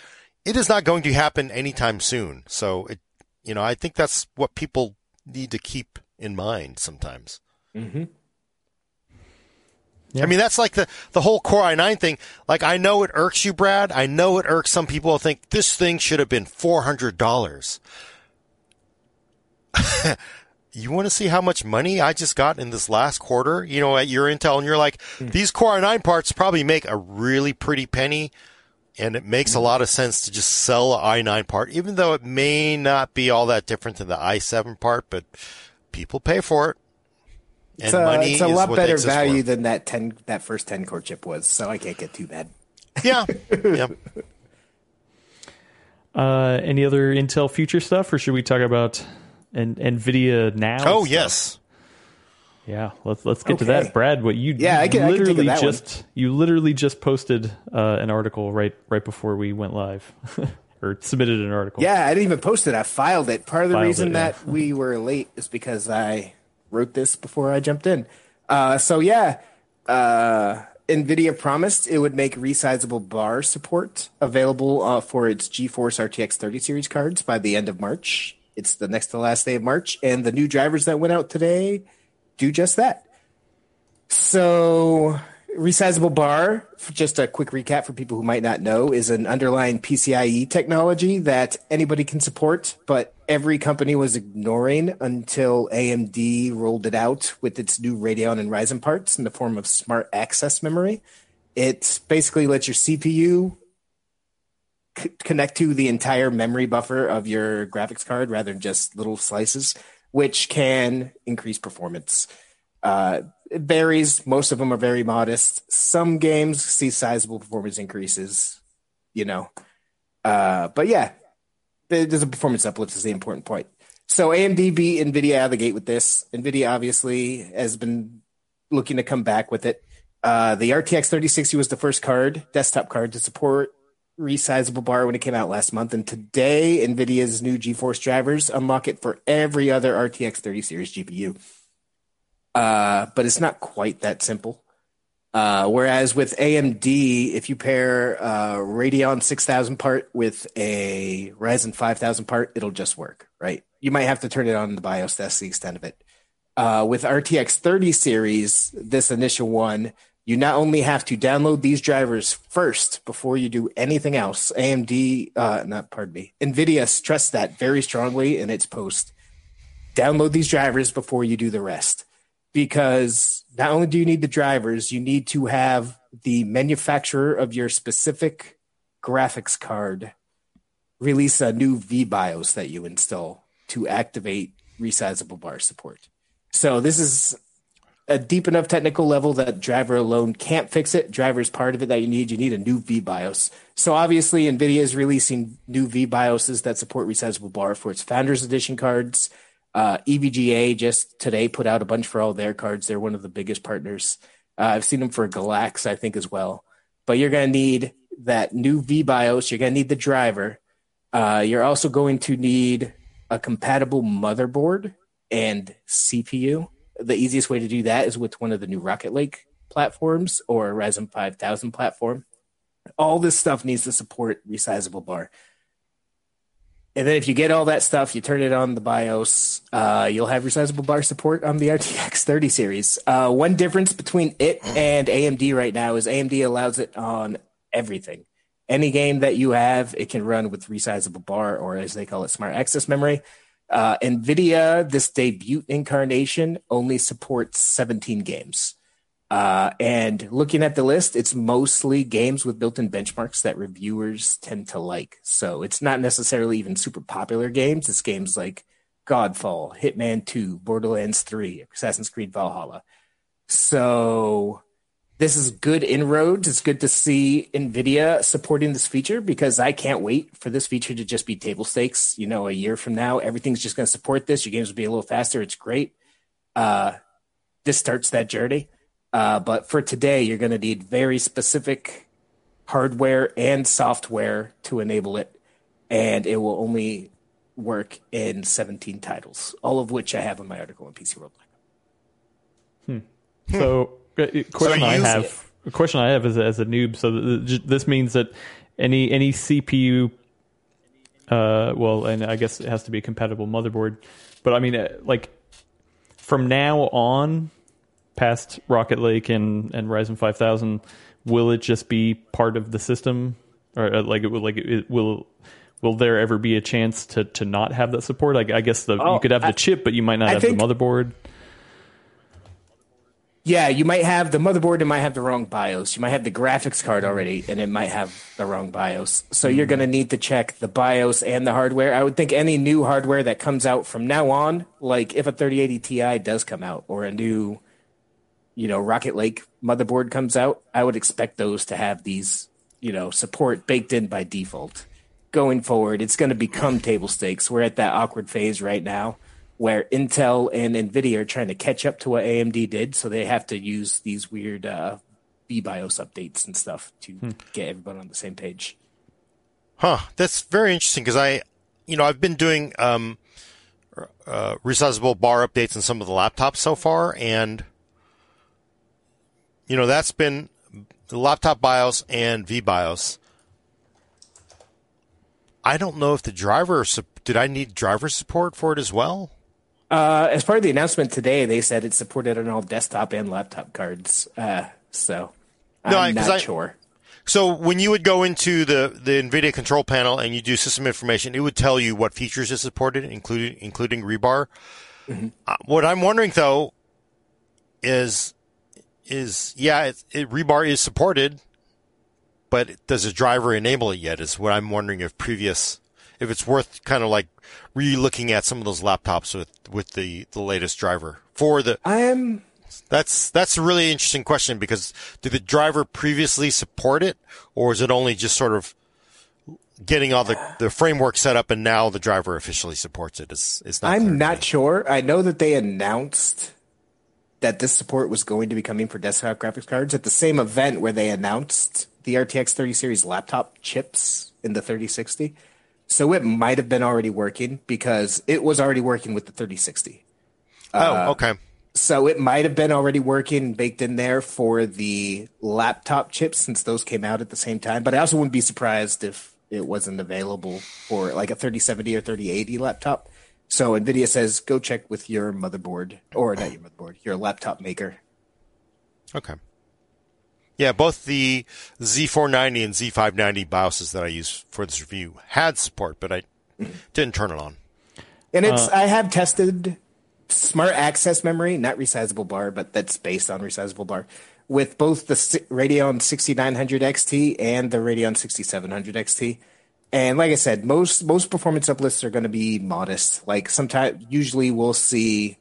It is not going to happen anytime soon. So it, you know, I think that's what people need to keep in mind sometimes. Mm-hmm. I mean, that's like the, the whole Core i9 thing. Like, I know it irks you, Brad. I know it irks some people who think this thing should have been $400. you want to see how much money I just got in this last quarter, you know, at your Intel, and you're like, mm. these Core i9 parts probably make a really pretty penny and it makes a lot of sense to just sell the i9 part, even though it may not be all that different than the i7 part, but people pay for it. And it's a, it's a lot better value than that 10, that first 10 core chip was. So I can't get too bad. Yeah. yeah. Uh, any other Intel future stuff, or should we talk about an, Nvidia now? Oh, stuff? yes. Yeah, let's let's get okay. to that, Brad. What you yeah, I can, literally I can just you literally just posted uh, an article right right before we went live, or submitted an article. Yeah, I didn't even post it. I filed it. Part of the filed reason it, that yeah. we were late is because I wrote this before I jumped in. Uh, so yeah, uh, NVIDIA promised it would make resizable bar support available uh, for its GeForce RTX 30 series cards by the end of March. It's the next to last day of March, and the new drivers that went out today do just that. So, resizable bar, just a quick recap for people who might not know, is an underlying PCIe technology that anybody can support, but every company was ignoring until AMD rolled it out with its new Radeon and Ryzen parts in the form of smart access memory. It basically lets your CPU c- connect to the entire memory buffer of your graphics card rather than just little slices which can increase performance. Uh, it varies. Most of them are very modest. Some games see sizable performance increases, you know. Uh, but yeah, there's a performance uplift is the important point. So AMD beat NVIDIA out of the gate with this. NVIDIA obviously has been looking to come back with it. Uh, the RTX 3060 was the first card, desktop card, to support resizable bar when it came out last month, and today NVIDIA's new GeForce drivers unlock it for every other RTX 30 series GPU. Uh, but it's not quite that simple. Uh, whereas with AMD, if you pair uh, Radeon 6000 part with a Ryzen 5000 part, it'll just work, right? You might have to turn it on in the BIOS. That's the extent of it. Uh, with RTX 30 series, this initial one, you not only have to download these drivers first before you do anything else. AMD, uh, not pardon me, NVIDIA stressed that very strongly in its post. Download these drivers before you do the rest because not only do you need the drivers, you need to have the manufacturer of your specific graphics card release a new VBIOS that you install to activate resizable bar support. So this is a deep enough technical level that driver alone can't fix it. Driver is part of it that you need. You need a new VBIOS. So obviously, NVIDIA is releasing new VBIOSes that support resizable bar for its Founders Edition cards. Uh, EVGA just today put out a bunch for all their cards. They're one of the biggest partners. Uh, I've seen them for Galax, I think, as well. But you're going to need that new VBIOS. You're going to need the driver. Uh, you're also going to need a compatible motherboard and CPU. The easiest way to do that is with one of the new Rocket Lake platforms or Ryzen 5000 platform. All this stuff needs to support resizable bar. And then if you get all that stuff, you turn it on the BIOS, uh, you'll have resizable bar support on the RTX 30 series. Uh, one difference between it and AMD right now is AMD allows it on everything. Any game that you have, it can run with resizable bar, or as they call it, smart access memory. Uh, NVIDIA, this debut incarnation, only supports 17 games. Uh, and looking at the list, it's mostly games with built in benchmarks that reviewers tend to like. So it's not necessarily even super popular games. It's games like Godfall, Hitman 2, Borderlands 3, Assassin's Creed Valhalla. So this is good inroads. It's good to see NVIDIA supporting this feature because I can't wait for this feature to just be table stakes. You know, a year from now, everything's just going to support this. Your games will be a little faster. It's great. Uh, this starts that journey. Uh, but for today, you're going to need very specific hardware and software to enable it, and it will only work in 17 titles, all of which I have in my article on PCWorld. Hmm. So, question so I have, a question I have is as a noob. So this means that any any CPU, uh, well, and I guess it has to be a compatible motherboard. But I mean, uh, like from now on, past Rocket Lake and and Ryzen 5000, will it just be part of the system, or uh, like it will like it will will there ever be a chance to to not have that support? I, I guess the oh, you could have the I, chip, but you might not I have think, the motherboard. Yeah, you might have the motherboard and might have the wrong BIOS. You might have the graphics card already and it might have the wrong BIOS. So mm-hmm. you're going to need to check the BIOS and the hardware. I would think any new hardware that comes out from now on, like if a 3080 Ti does come out or a new you know Rocket Lake motherboard comes out, I would expect those to have these you know support baked in by default. Going forward, it's going to become table stakes. We're at that awkward phase right now where Intel and Nvidia are trying to catch up to what AMD did, so they have to use these weird uh, BIOS updates and stuff to hmm. get everybody on the same page. Huh, that's very interesting because I, you know, I've been doing um, uh, resizable bar updates on some of the laptops so far, and you know, that's been the laptop BIOS and vBIOS. I don't know if the driver did I need driver support for it as well. Uh, as part of the announcement today, they said it's supported on all desktop and laptop cards. Uh, so I'm no, not I, sure. So when you would go into the, the NVIDIA control panel and you do system information, it would tell you what features it supported, including including rebar. Mm-hmm. Uh, what I'm wondering though is is yeah, it, it, rebar is supported, but does the driver enable it yet? Is what I'm wondering if previous, if it's worth kind of like re-looking at some of those laptops with with the the latest driver for the. I'm. That's that's a really interesting question because did the driver previously support it, or is it only just sort of getting all the, the framework set up and now the driver officially supports it? Is is not I'm not sure. I know that they announced that this support was going to be coming for desktop graphics cards at the same event where they announced the RTX 30 series laptop chips in the 3060. So it might have been already working because it was already working with the 3060. Oh, uh, okay. So it might have been already working baked in there for the laptop chips since those came out at the same time. But I also wouldn't be surprised if it wasn't available for like a 3070 or 3080 laptop. So Nvidia says go check with your motherboard or not your motherboard, your laptop maker. Okay. Yeah, both the Z490 and Z590 BIOSes that I use for this review had support, but I didn't turn it on. And it's uh, I have tested smart access memory, not resizable bar, but that's based on resizable bar, with both the Radeon 6900 XT and the Radeon 6700 XT. And like I said, most most performance uplifts are going to be modest. Like sometimes, usually we'll see,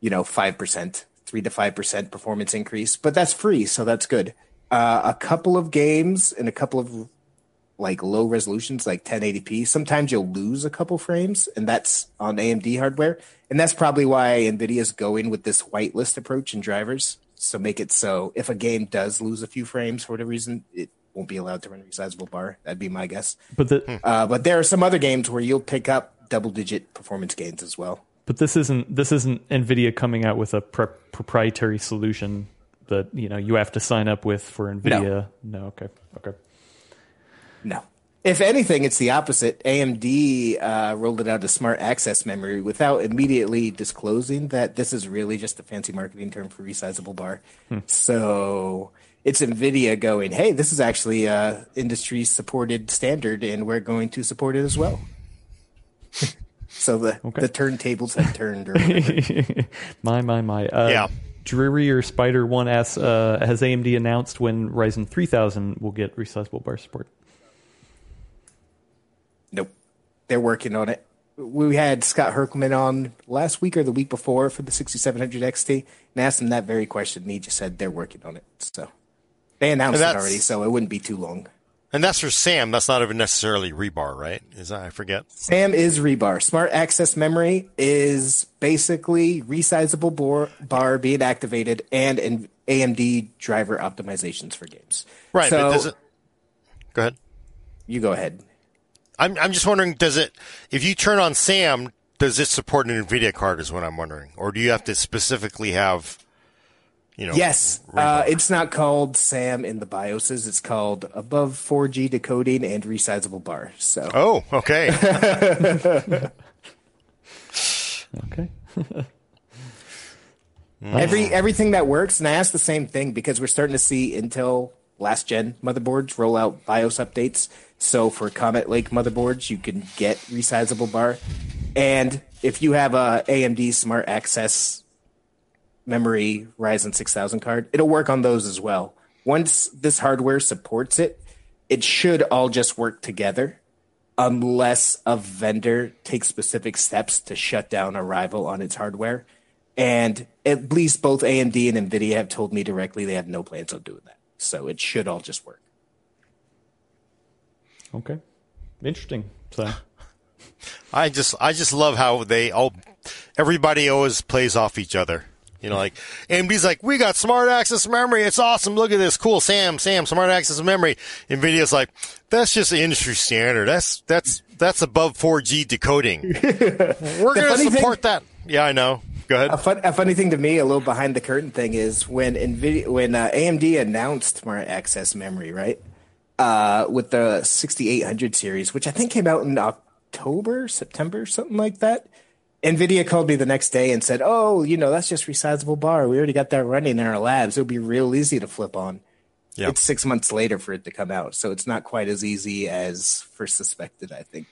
you know, five percent, three to five percent performance increase, but that's free, so that's good. Uh, a couple of games and a couple of like low resolutions, like 1080p. Sometimes you'll lose a couple frames, and that's on AMD hardware, and that's probably why Nvidia is going with this whitelist approach in drivers. So make it so if a game does lose a few frames for whatever reason, it won't be allowed to run a resizable bar. That'd be my guess. But the, uh, but there are some other games where you'll pick up double digit performance gains as well. But this isn't this isn't Nvidia coming out with a proprietary solution that you know you have to sign up with for Nvidia. No, no okay, okay. No. If anything, it's the opposite. AMD uh, rolled it out as smart access memory without immediately disclosing that this is really just a fancy marketing term for resizable bar. Hmm. So it's NVIDIA going, hey, this is actually a industry supported standard, and we're going to support it as well. so the okay. the turntables have turned. my my my. Uh, yeah. Dreary or Spider One asks, uh, has AMD announced when Ryzen 3000 will get resizable bar support? Nope, they're working on it. We had Scott Herkelman on last week or the week before for the 6700 XT and asked him that very question. And he just said they're working on it. So they announced it already, so it wouldn't be too long. And that's for SAM. That's not even necessarily rebar, right? Is that, I forget. SAM is rebar. Smart access memory is basically resizable bar, bar being activated and an AMD driver optimizations for games. Right. So, it, go ahead. You go ahead. I'm I'm just wondering, does it if you turn on SAM, does it support an NVIDIA card? Is what I'm wondering, or do you have to specifically have you know, yes, uh, it's not called SAM in the BIOSes. It's called above 4G decoding and resizable bar. So. Oh, okay. okay. Every everything that works, and I asked the same thing because we're starting to see Intel last gen motherboards roll out BIOS updates. So for Comet Lake motherboards, you can get resizable bar, and if you have a AMD Smart Access memory Ryzen 6000 card, it'll work on those as well. Once this hardware supports it, it should all just work together unless a vendor takes specific steps to shut down a rival on its hardware. And at least both AMD and Nvidia have told me directly they have no plans on doing that. So it should all just work. Okay. Interesting. So I just I just love how they all everybody always plays off each other. You know, like AMD's like, we got smart access memory. It's awesome. Look at this. Cool. Sam, Sam, smart access memory. NVIDIA's like, that's just the industry standard. That's, that's, that's above 4G decoding. We're going to support thing, that. Yeah, I know. Go ahead. A, fun, a, funny thing to me, a little behind the curtain thing is when NVIDIA, when uh, AMD announced smart access memory, right? Uh, with the 6800 series, which I think came out in October, September, something like that NVIDIA called me the next day and said, "Oh, you know, that's just resizable bar. We already got that running in our labs. It'll be real easy to flip on." Yeah. It's six months later for it to come out, so it's not quite as easy as first suspected. I think.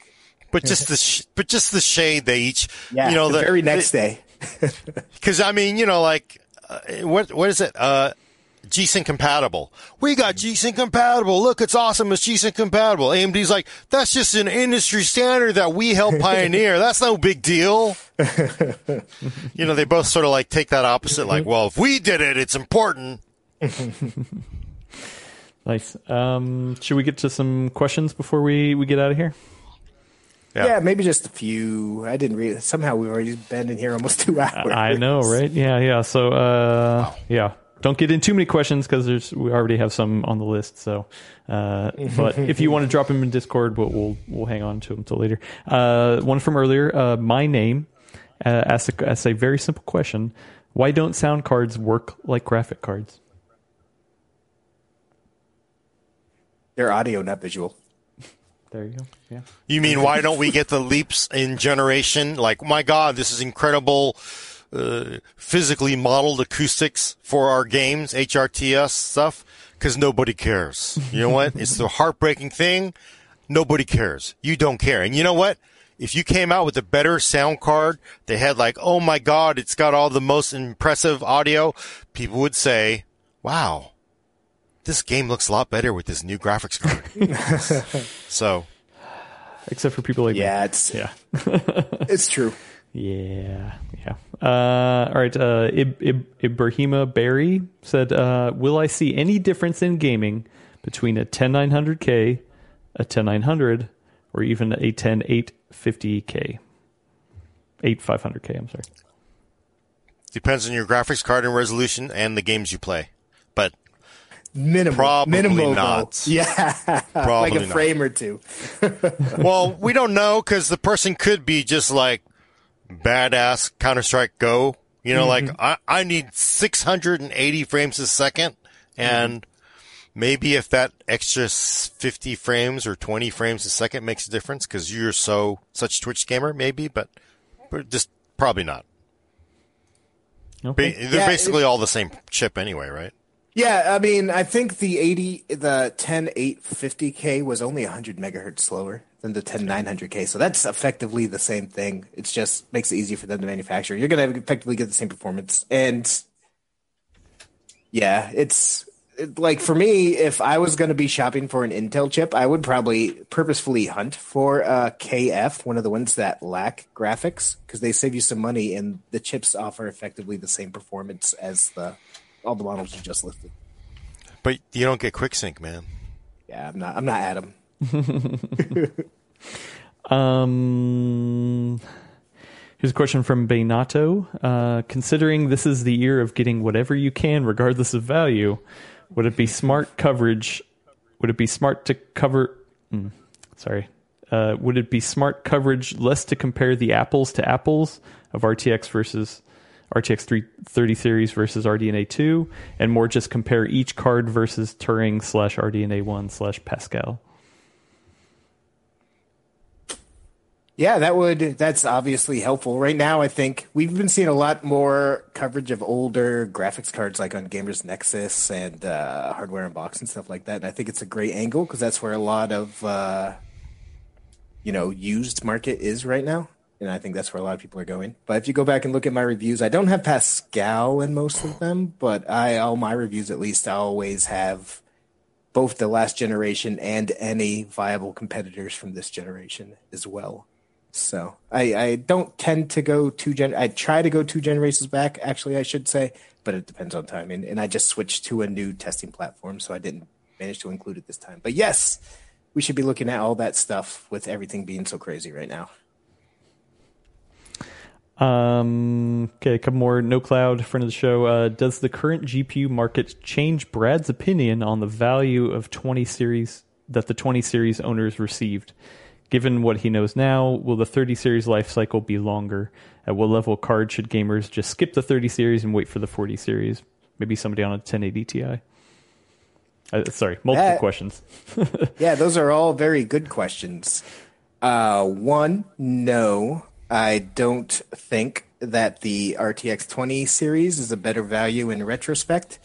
But just the sh- but just the shade they each, yeah, you know, the, the very next the, day. Because I mean, you know, like uh, what what is it? Uh, G-Sync compatible. We got G-Sync compatible. Look, it's awesome. It's G-Sync compatible. AMD's like, that's just an industry standard that we helped pioneer. that's no big deal. you know, they both sort of like take that opposite, like, well, if we did it, it's important. nice. Um, should we get to some questions before we, we get out of here? Yeah. yeah. maybe just a few. I didn't read. Somehow we've already been in here almost two hours. I know, right? Yeah, yeah. So, uh, wow. yeah. Don't get in too many questions because there's we already have some on the list. So, uh, but if you want to drop them in Discord, we'll we'll, we'll hang on to them until later. Uh, one from earlier. Uh, my name. Uh, asks a, asks a very simple question: Why don't sound cards work like graphic cards? They're audio, not visual. There you go. Yeah. You mean why don't we get the leaps in generation? Like, my God, this is incredible. Uh, physically modeled acoustics for our games, HRTF stuff, because nobody cares. You know what? it's the heartbreaking thing. Nobody cares. You don't care. And you know what? If you came out with a better sound card, they had like, oh my God, it's got all the most impressive audio, people would say, wow, this game looks a lot better with this new graphics card. so, except for people like yeah, me. it's yeah, it's true. Yeah, yeah. Uh, all right. Uh, Ib- Ib- Ibrahima Barry said, uh, "Will I see any difference in gaming between a 10900K, a 10900, or even a 10850K, 8500K? I'm sorry. Depends on your graphics card and resolution and the games you play, but Minimal. Probably minimal, not. Though. Yeah. Probably like a frame or two. well, we don't know because the person could be just like badass Counter Strike Go. You know, mm-hmm. like I, I need 680 frames a second. And mm-hmm. maybe if that extra 50 frames or 20 frames a second makes a difference because you're so, such Twitch gamer, maybe, but, but just probably not. Okay. Ba- they're yeah, basically all the same chip anyway, right? Yeah, I mean, I think the 80, the 10850K was only 100 megahertz slower than the 10900K. So that's effectively the same thing. It just makes it easy for them to manufacture. You're going to effectively get the same performance. And yeah, it's it, like for me, if I was going to be shopping for an Intel chip, I would probably purposefully hunt for a KF, one of the ones that lack graphics, because they save you some money and the chips offer effectively the same performance as the all the models you just listed. But you don't get quick sync, man. Yeah, I'm not. I'm not Adam. um, here's a question from Benato. Uh, considering this is the year of getting whatever you can, regardless of value, would it be smart coverage? Would it be smart to cover? Mm, sorry. Uh, would it be smart coverage less to compare the apples to apples of RTX versus RTX 330 series versus RDNA 2, and more just compare each card versus Turing slash RDNA 1 slash Pascal. Yeah, that would that's obviously helpful. Right now, I think we've been seeing a lot more coverage of older graphics cards, like on Gamers Nexus and uh, Hardware Unbox and stuff like that. And I think it's a great angle because that's where a lot of uh, you know used market is right now and I think that's where a lot of people are going. But if you go back and look at my reviews, I don't have Pascal in most of them, but I all my reviews at least I always have both the last generation and any viable competitors from this generation as well. So I, I don't tend to go two gen. I try to go two generations back. Actually, I should say, but it depends on timing. And I just switched to a new testing platform, so I didn't manage to include it this time. But yes, we should be looking at all that stuff with everything being so crazy right now. Um, okay, a couple more. No Cloud, friend of the show. Uh, does the current GPU market change Brad's opinion on the value of 20 series that the 20 series owners received? Given what he knows now, will the 30 series life cycle be longer? At what level card should gamers just skip the 30 series and wait for the 40 series? Maybe somebody on a 1080 Ti. Uh, sorry, multiple that, questions. yeah, those are all very good questions. Uh, one, no. I don't think that the RTX 20 series is a better value in retrospect.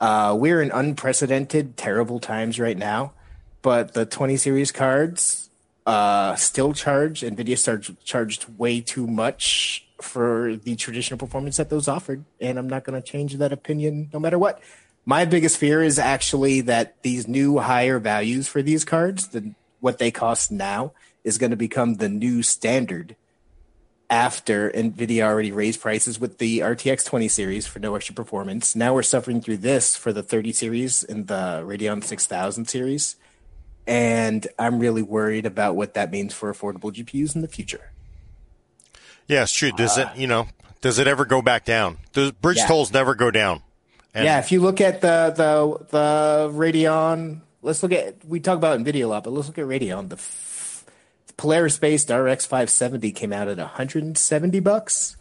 Uh, we're in unprecedented, terrible times right now, but the 20 series cards uh, still charge. NVIDIA started, charged way too much for the traditional performance that those offered, and I'm not going to change that opinion no matter what. My biggest fear is actually that these new higher values for these cards, the, what they cost now, is going to become the new standard after Nvidia already raised prices with the RTX 20 series for no extra performance. Now we're suffering through this for the 30 series and the Radeon 6000 series. and I'm really worried about what that means for affordable GPUs in the future. Yeah, it's true. Does uh, it, you know, does it ever go back down? Does bridge yeah. tolls never go down? And yeah, if you look at the the the Radeon, let's look at we talk about Nvidia a lot, but let's look at Radeon. The Polaris based RX 570 came out at 170 bucks,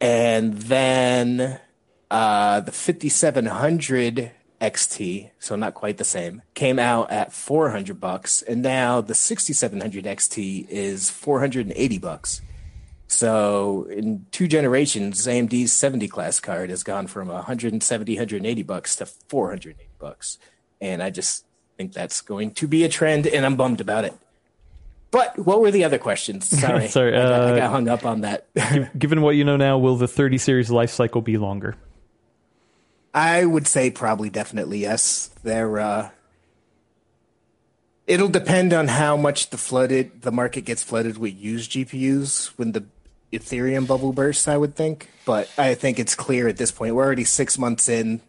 and then uh, the 5700 XT, so not quite the same, came out at 400 bucks, and now the 6700 XT is 480 bucks. So in two generations, AMD's 70 class card has gone from 170, 180 bucks to 480 bucks, and I just think that's going to be a trend, and I'm bummed about it. But what were the other questions? Sorry, sorry, I, got, uh, I got hung up on that. given what you know now, will the 30 series life cycle be longer? I would say probably definitely yes. There uh it'll depend on how much the flooded the market gets flooded with used GPUs when the Ethereum bubble bursts, I would think. But I think it's clear at this point. We're already six months in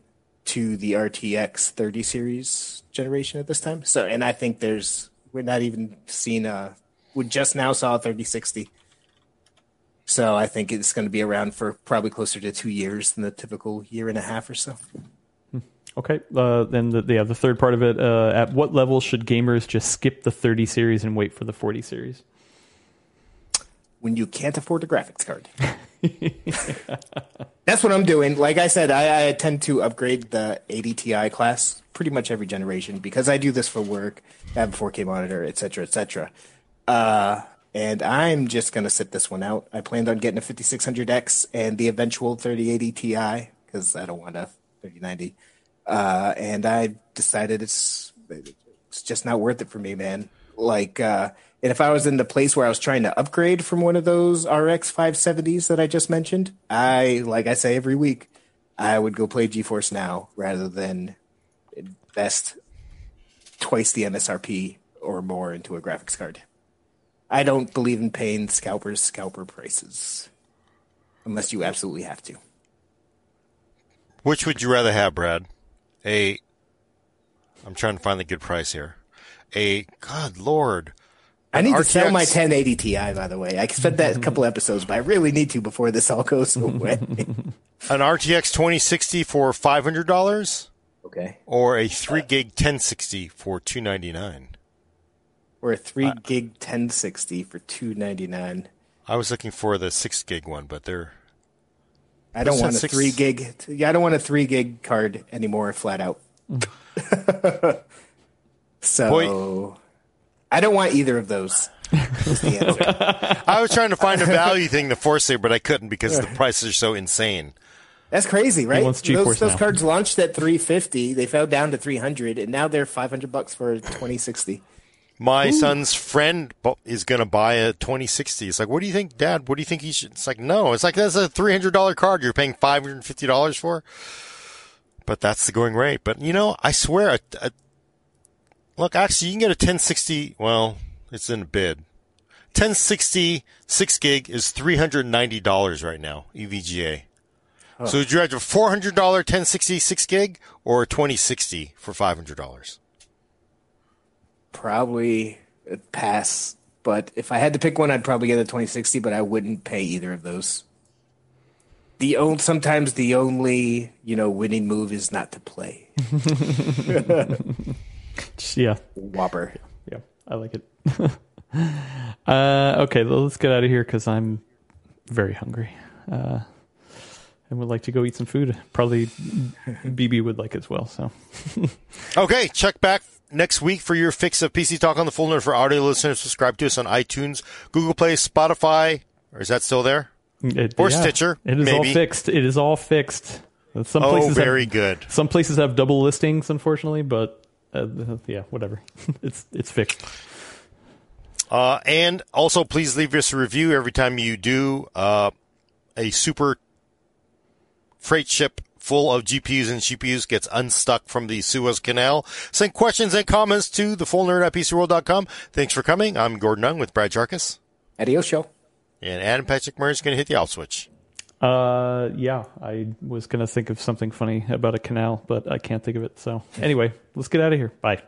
to the RTX 30 series generation at this time. So and I think there's we're not even seeing a we just now saw a 3060 so I think it's going to be around for probably closer to two years than the typical year and a half or so. Hmm. Okay. Uh, then the, yeah, the third part of it. Uh, at what level should gamers just skip the 30 series and wait for the 40 series? When you can't afford a graphics card. That's what I'm doing. Like I said, I, I, tend to upgrade the 80 Ti class pretty much every generation because I do this for work. I have a 4K monitor, etc., etc. Uh, and I'm just to sit this one out. I planned on getting a 5600X and the eventual 3080 Ti because I don't want a 3090. Uh, and I decided it's it's just not worth it for me, man. Like, uh, and if I was in the place where I was trying to upgrade from one of those RX 570s that I just mentioned, I, like I say every week, I would go play GeForce Now rather than invest twice the MSRP or more into a graphics card. I don't believe in paying scalpers scalper prices unless you absolutely have to. Which would you rather have, Brad? A I'm trying to find the good price here. A God Lord. I need RTX... to sell my 1080 Ti, by the way. I spent that a couple episodes, but I really need to before this all goes away. An RTX 2060 for five hundred dollars. Okay. Or a three gig 1060 for two ninety nine or a three uh, gig 1060 for 299 I was looking for the six gig one, but they're. I don't want a six... three gig. Yeah, I don't want a three gig card anymore, flat out. so, Boy. I don't want either of those. I was trying to find a value thing to force it, but I couldn't because the prices are so insane. That's crazy, right? Those, those cards launched at 350, they fell down to 300, and now they're 500 bucks for 2060 my Ooh. son's friend is going to buy a 2060. It's like, what do you think, Dad? What do you think he should? It's like, no, it's like that's a $300 card you're paying $550 for. But that's the going rate. But you know, I swear, a, a, look, actually, you can get a 1060. Well, it's in a bid. 1060 6 gig is $390 right now, EVGA. Huh. Oh. So would you rather a $400 1060 6 gig or a 2060 for $500? probably pass. But if I had to pick one, I'd probably get a 2060, but I wouldn't pay either of those. The only, sometimes the only you know winning move is not to play. yeah, Whopper. Yeah, I like it. uh, okay, well, let's get out of here because I'm very hungry. Uh, and would like to go eat some food. Probably BB would like as well. So, okay, check back next week for your fix of PC Talk on the Full Nerd for audio listeners. Subscribe to us on iTunes, Google Play, Spotify. Or is that still there? It, or yeah, Stitcher? It is maybe. all fixed. It is all fixed. Some oh, places very have, good. Some places have double listings, unfortunately, but uh, yeah, whatever. it's it's fixed. Uh, and also, please leave us a review every time you do uh, a super freight ship full of GPUs and CPUs gets unstuck from the Suez Canal. Send questions and comments to thefullnerd at PCWorld.com. Thanks for coming. I'm Gordon Ung with Brad Chacos. Adios, show. And Adam Patrick Murray is going to hit the out switch. Uh, yeah, I was to think of something funny about a canal, but I can't think of it. So anyway, let's get out of here. Bye.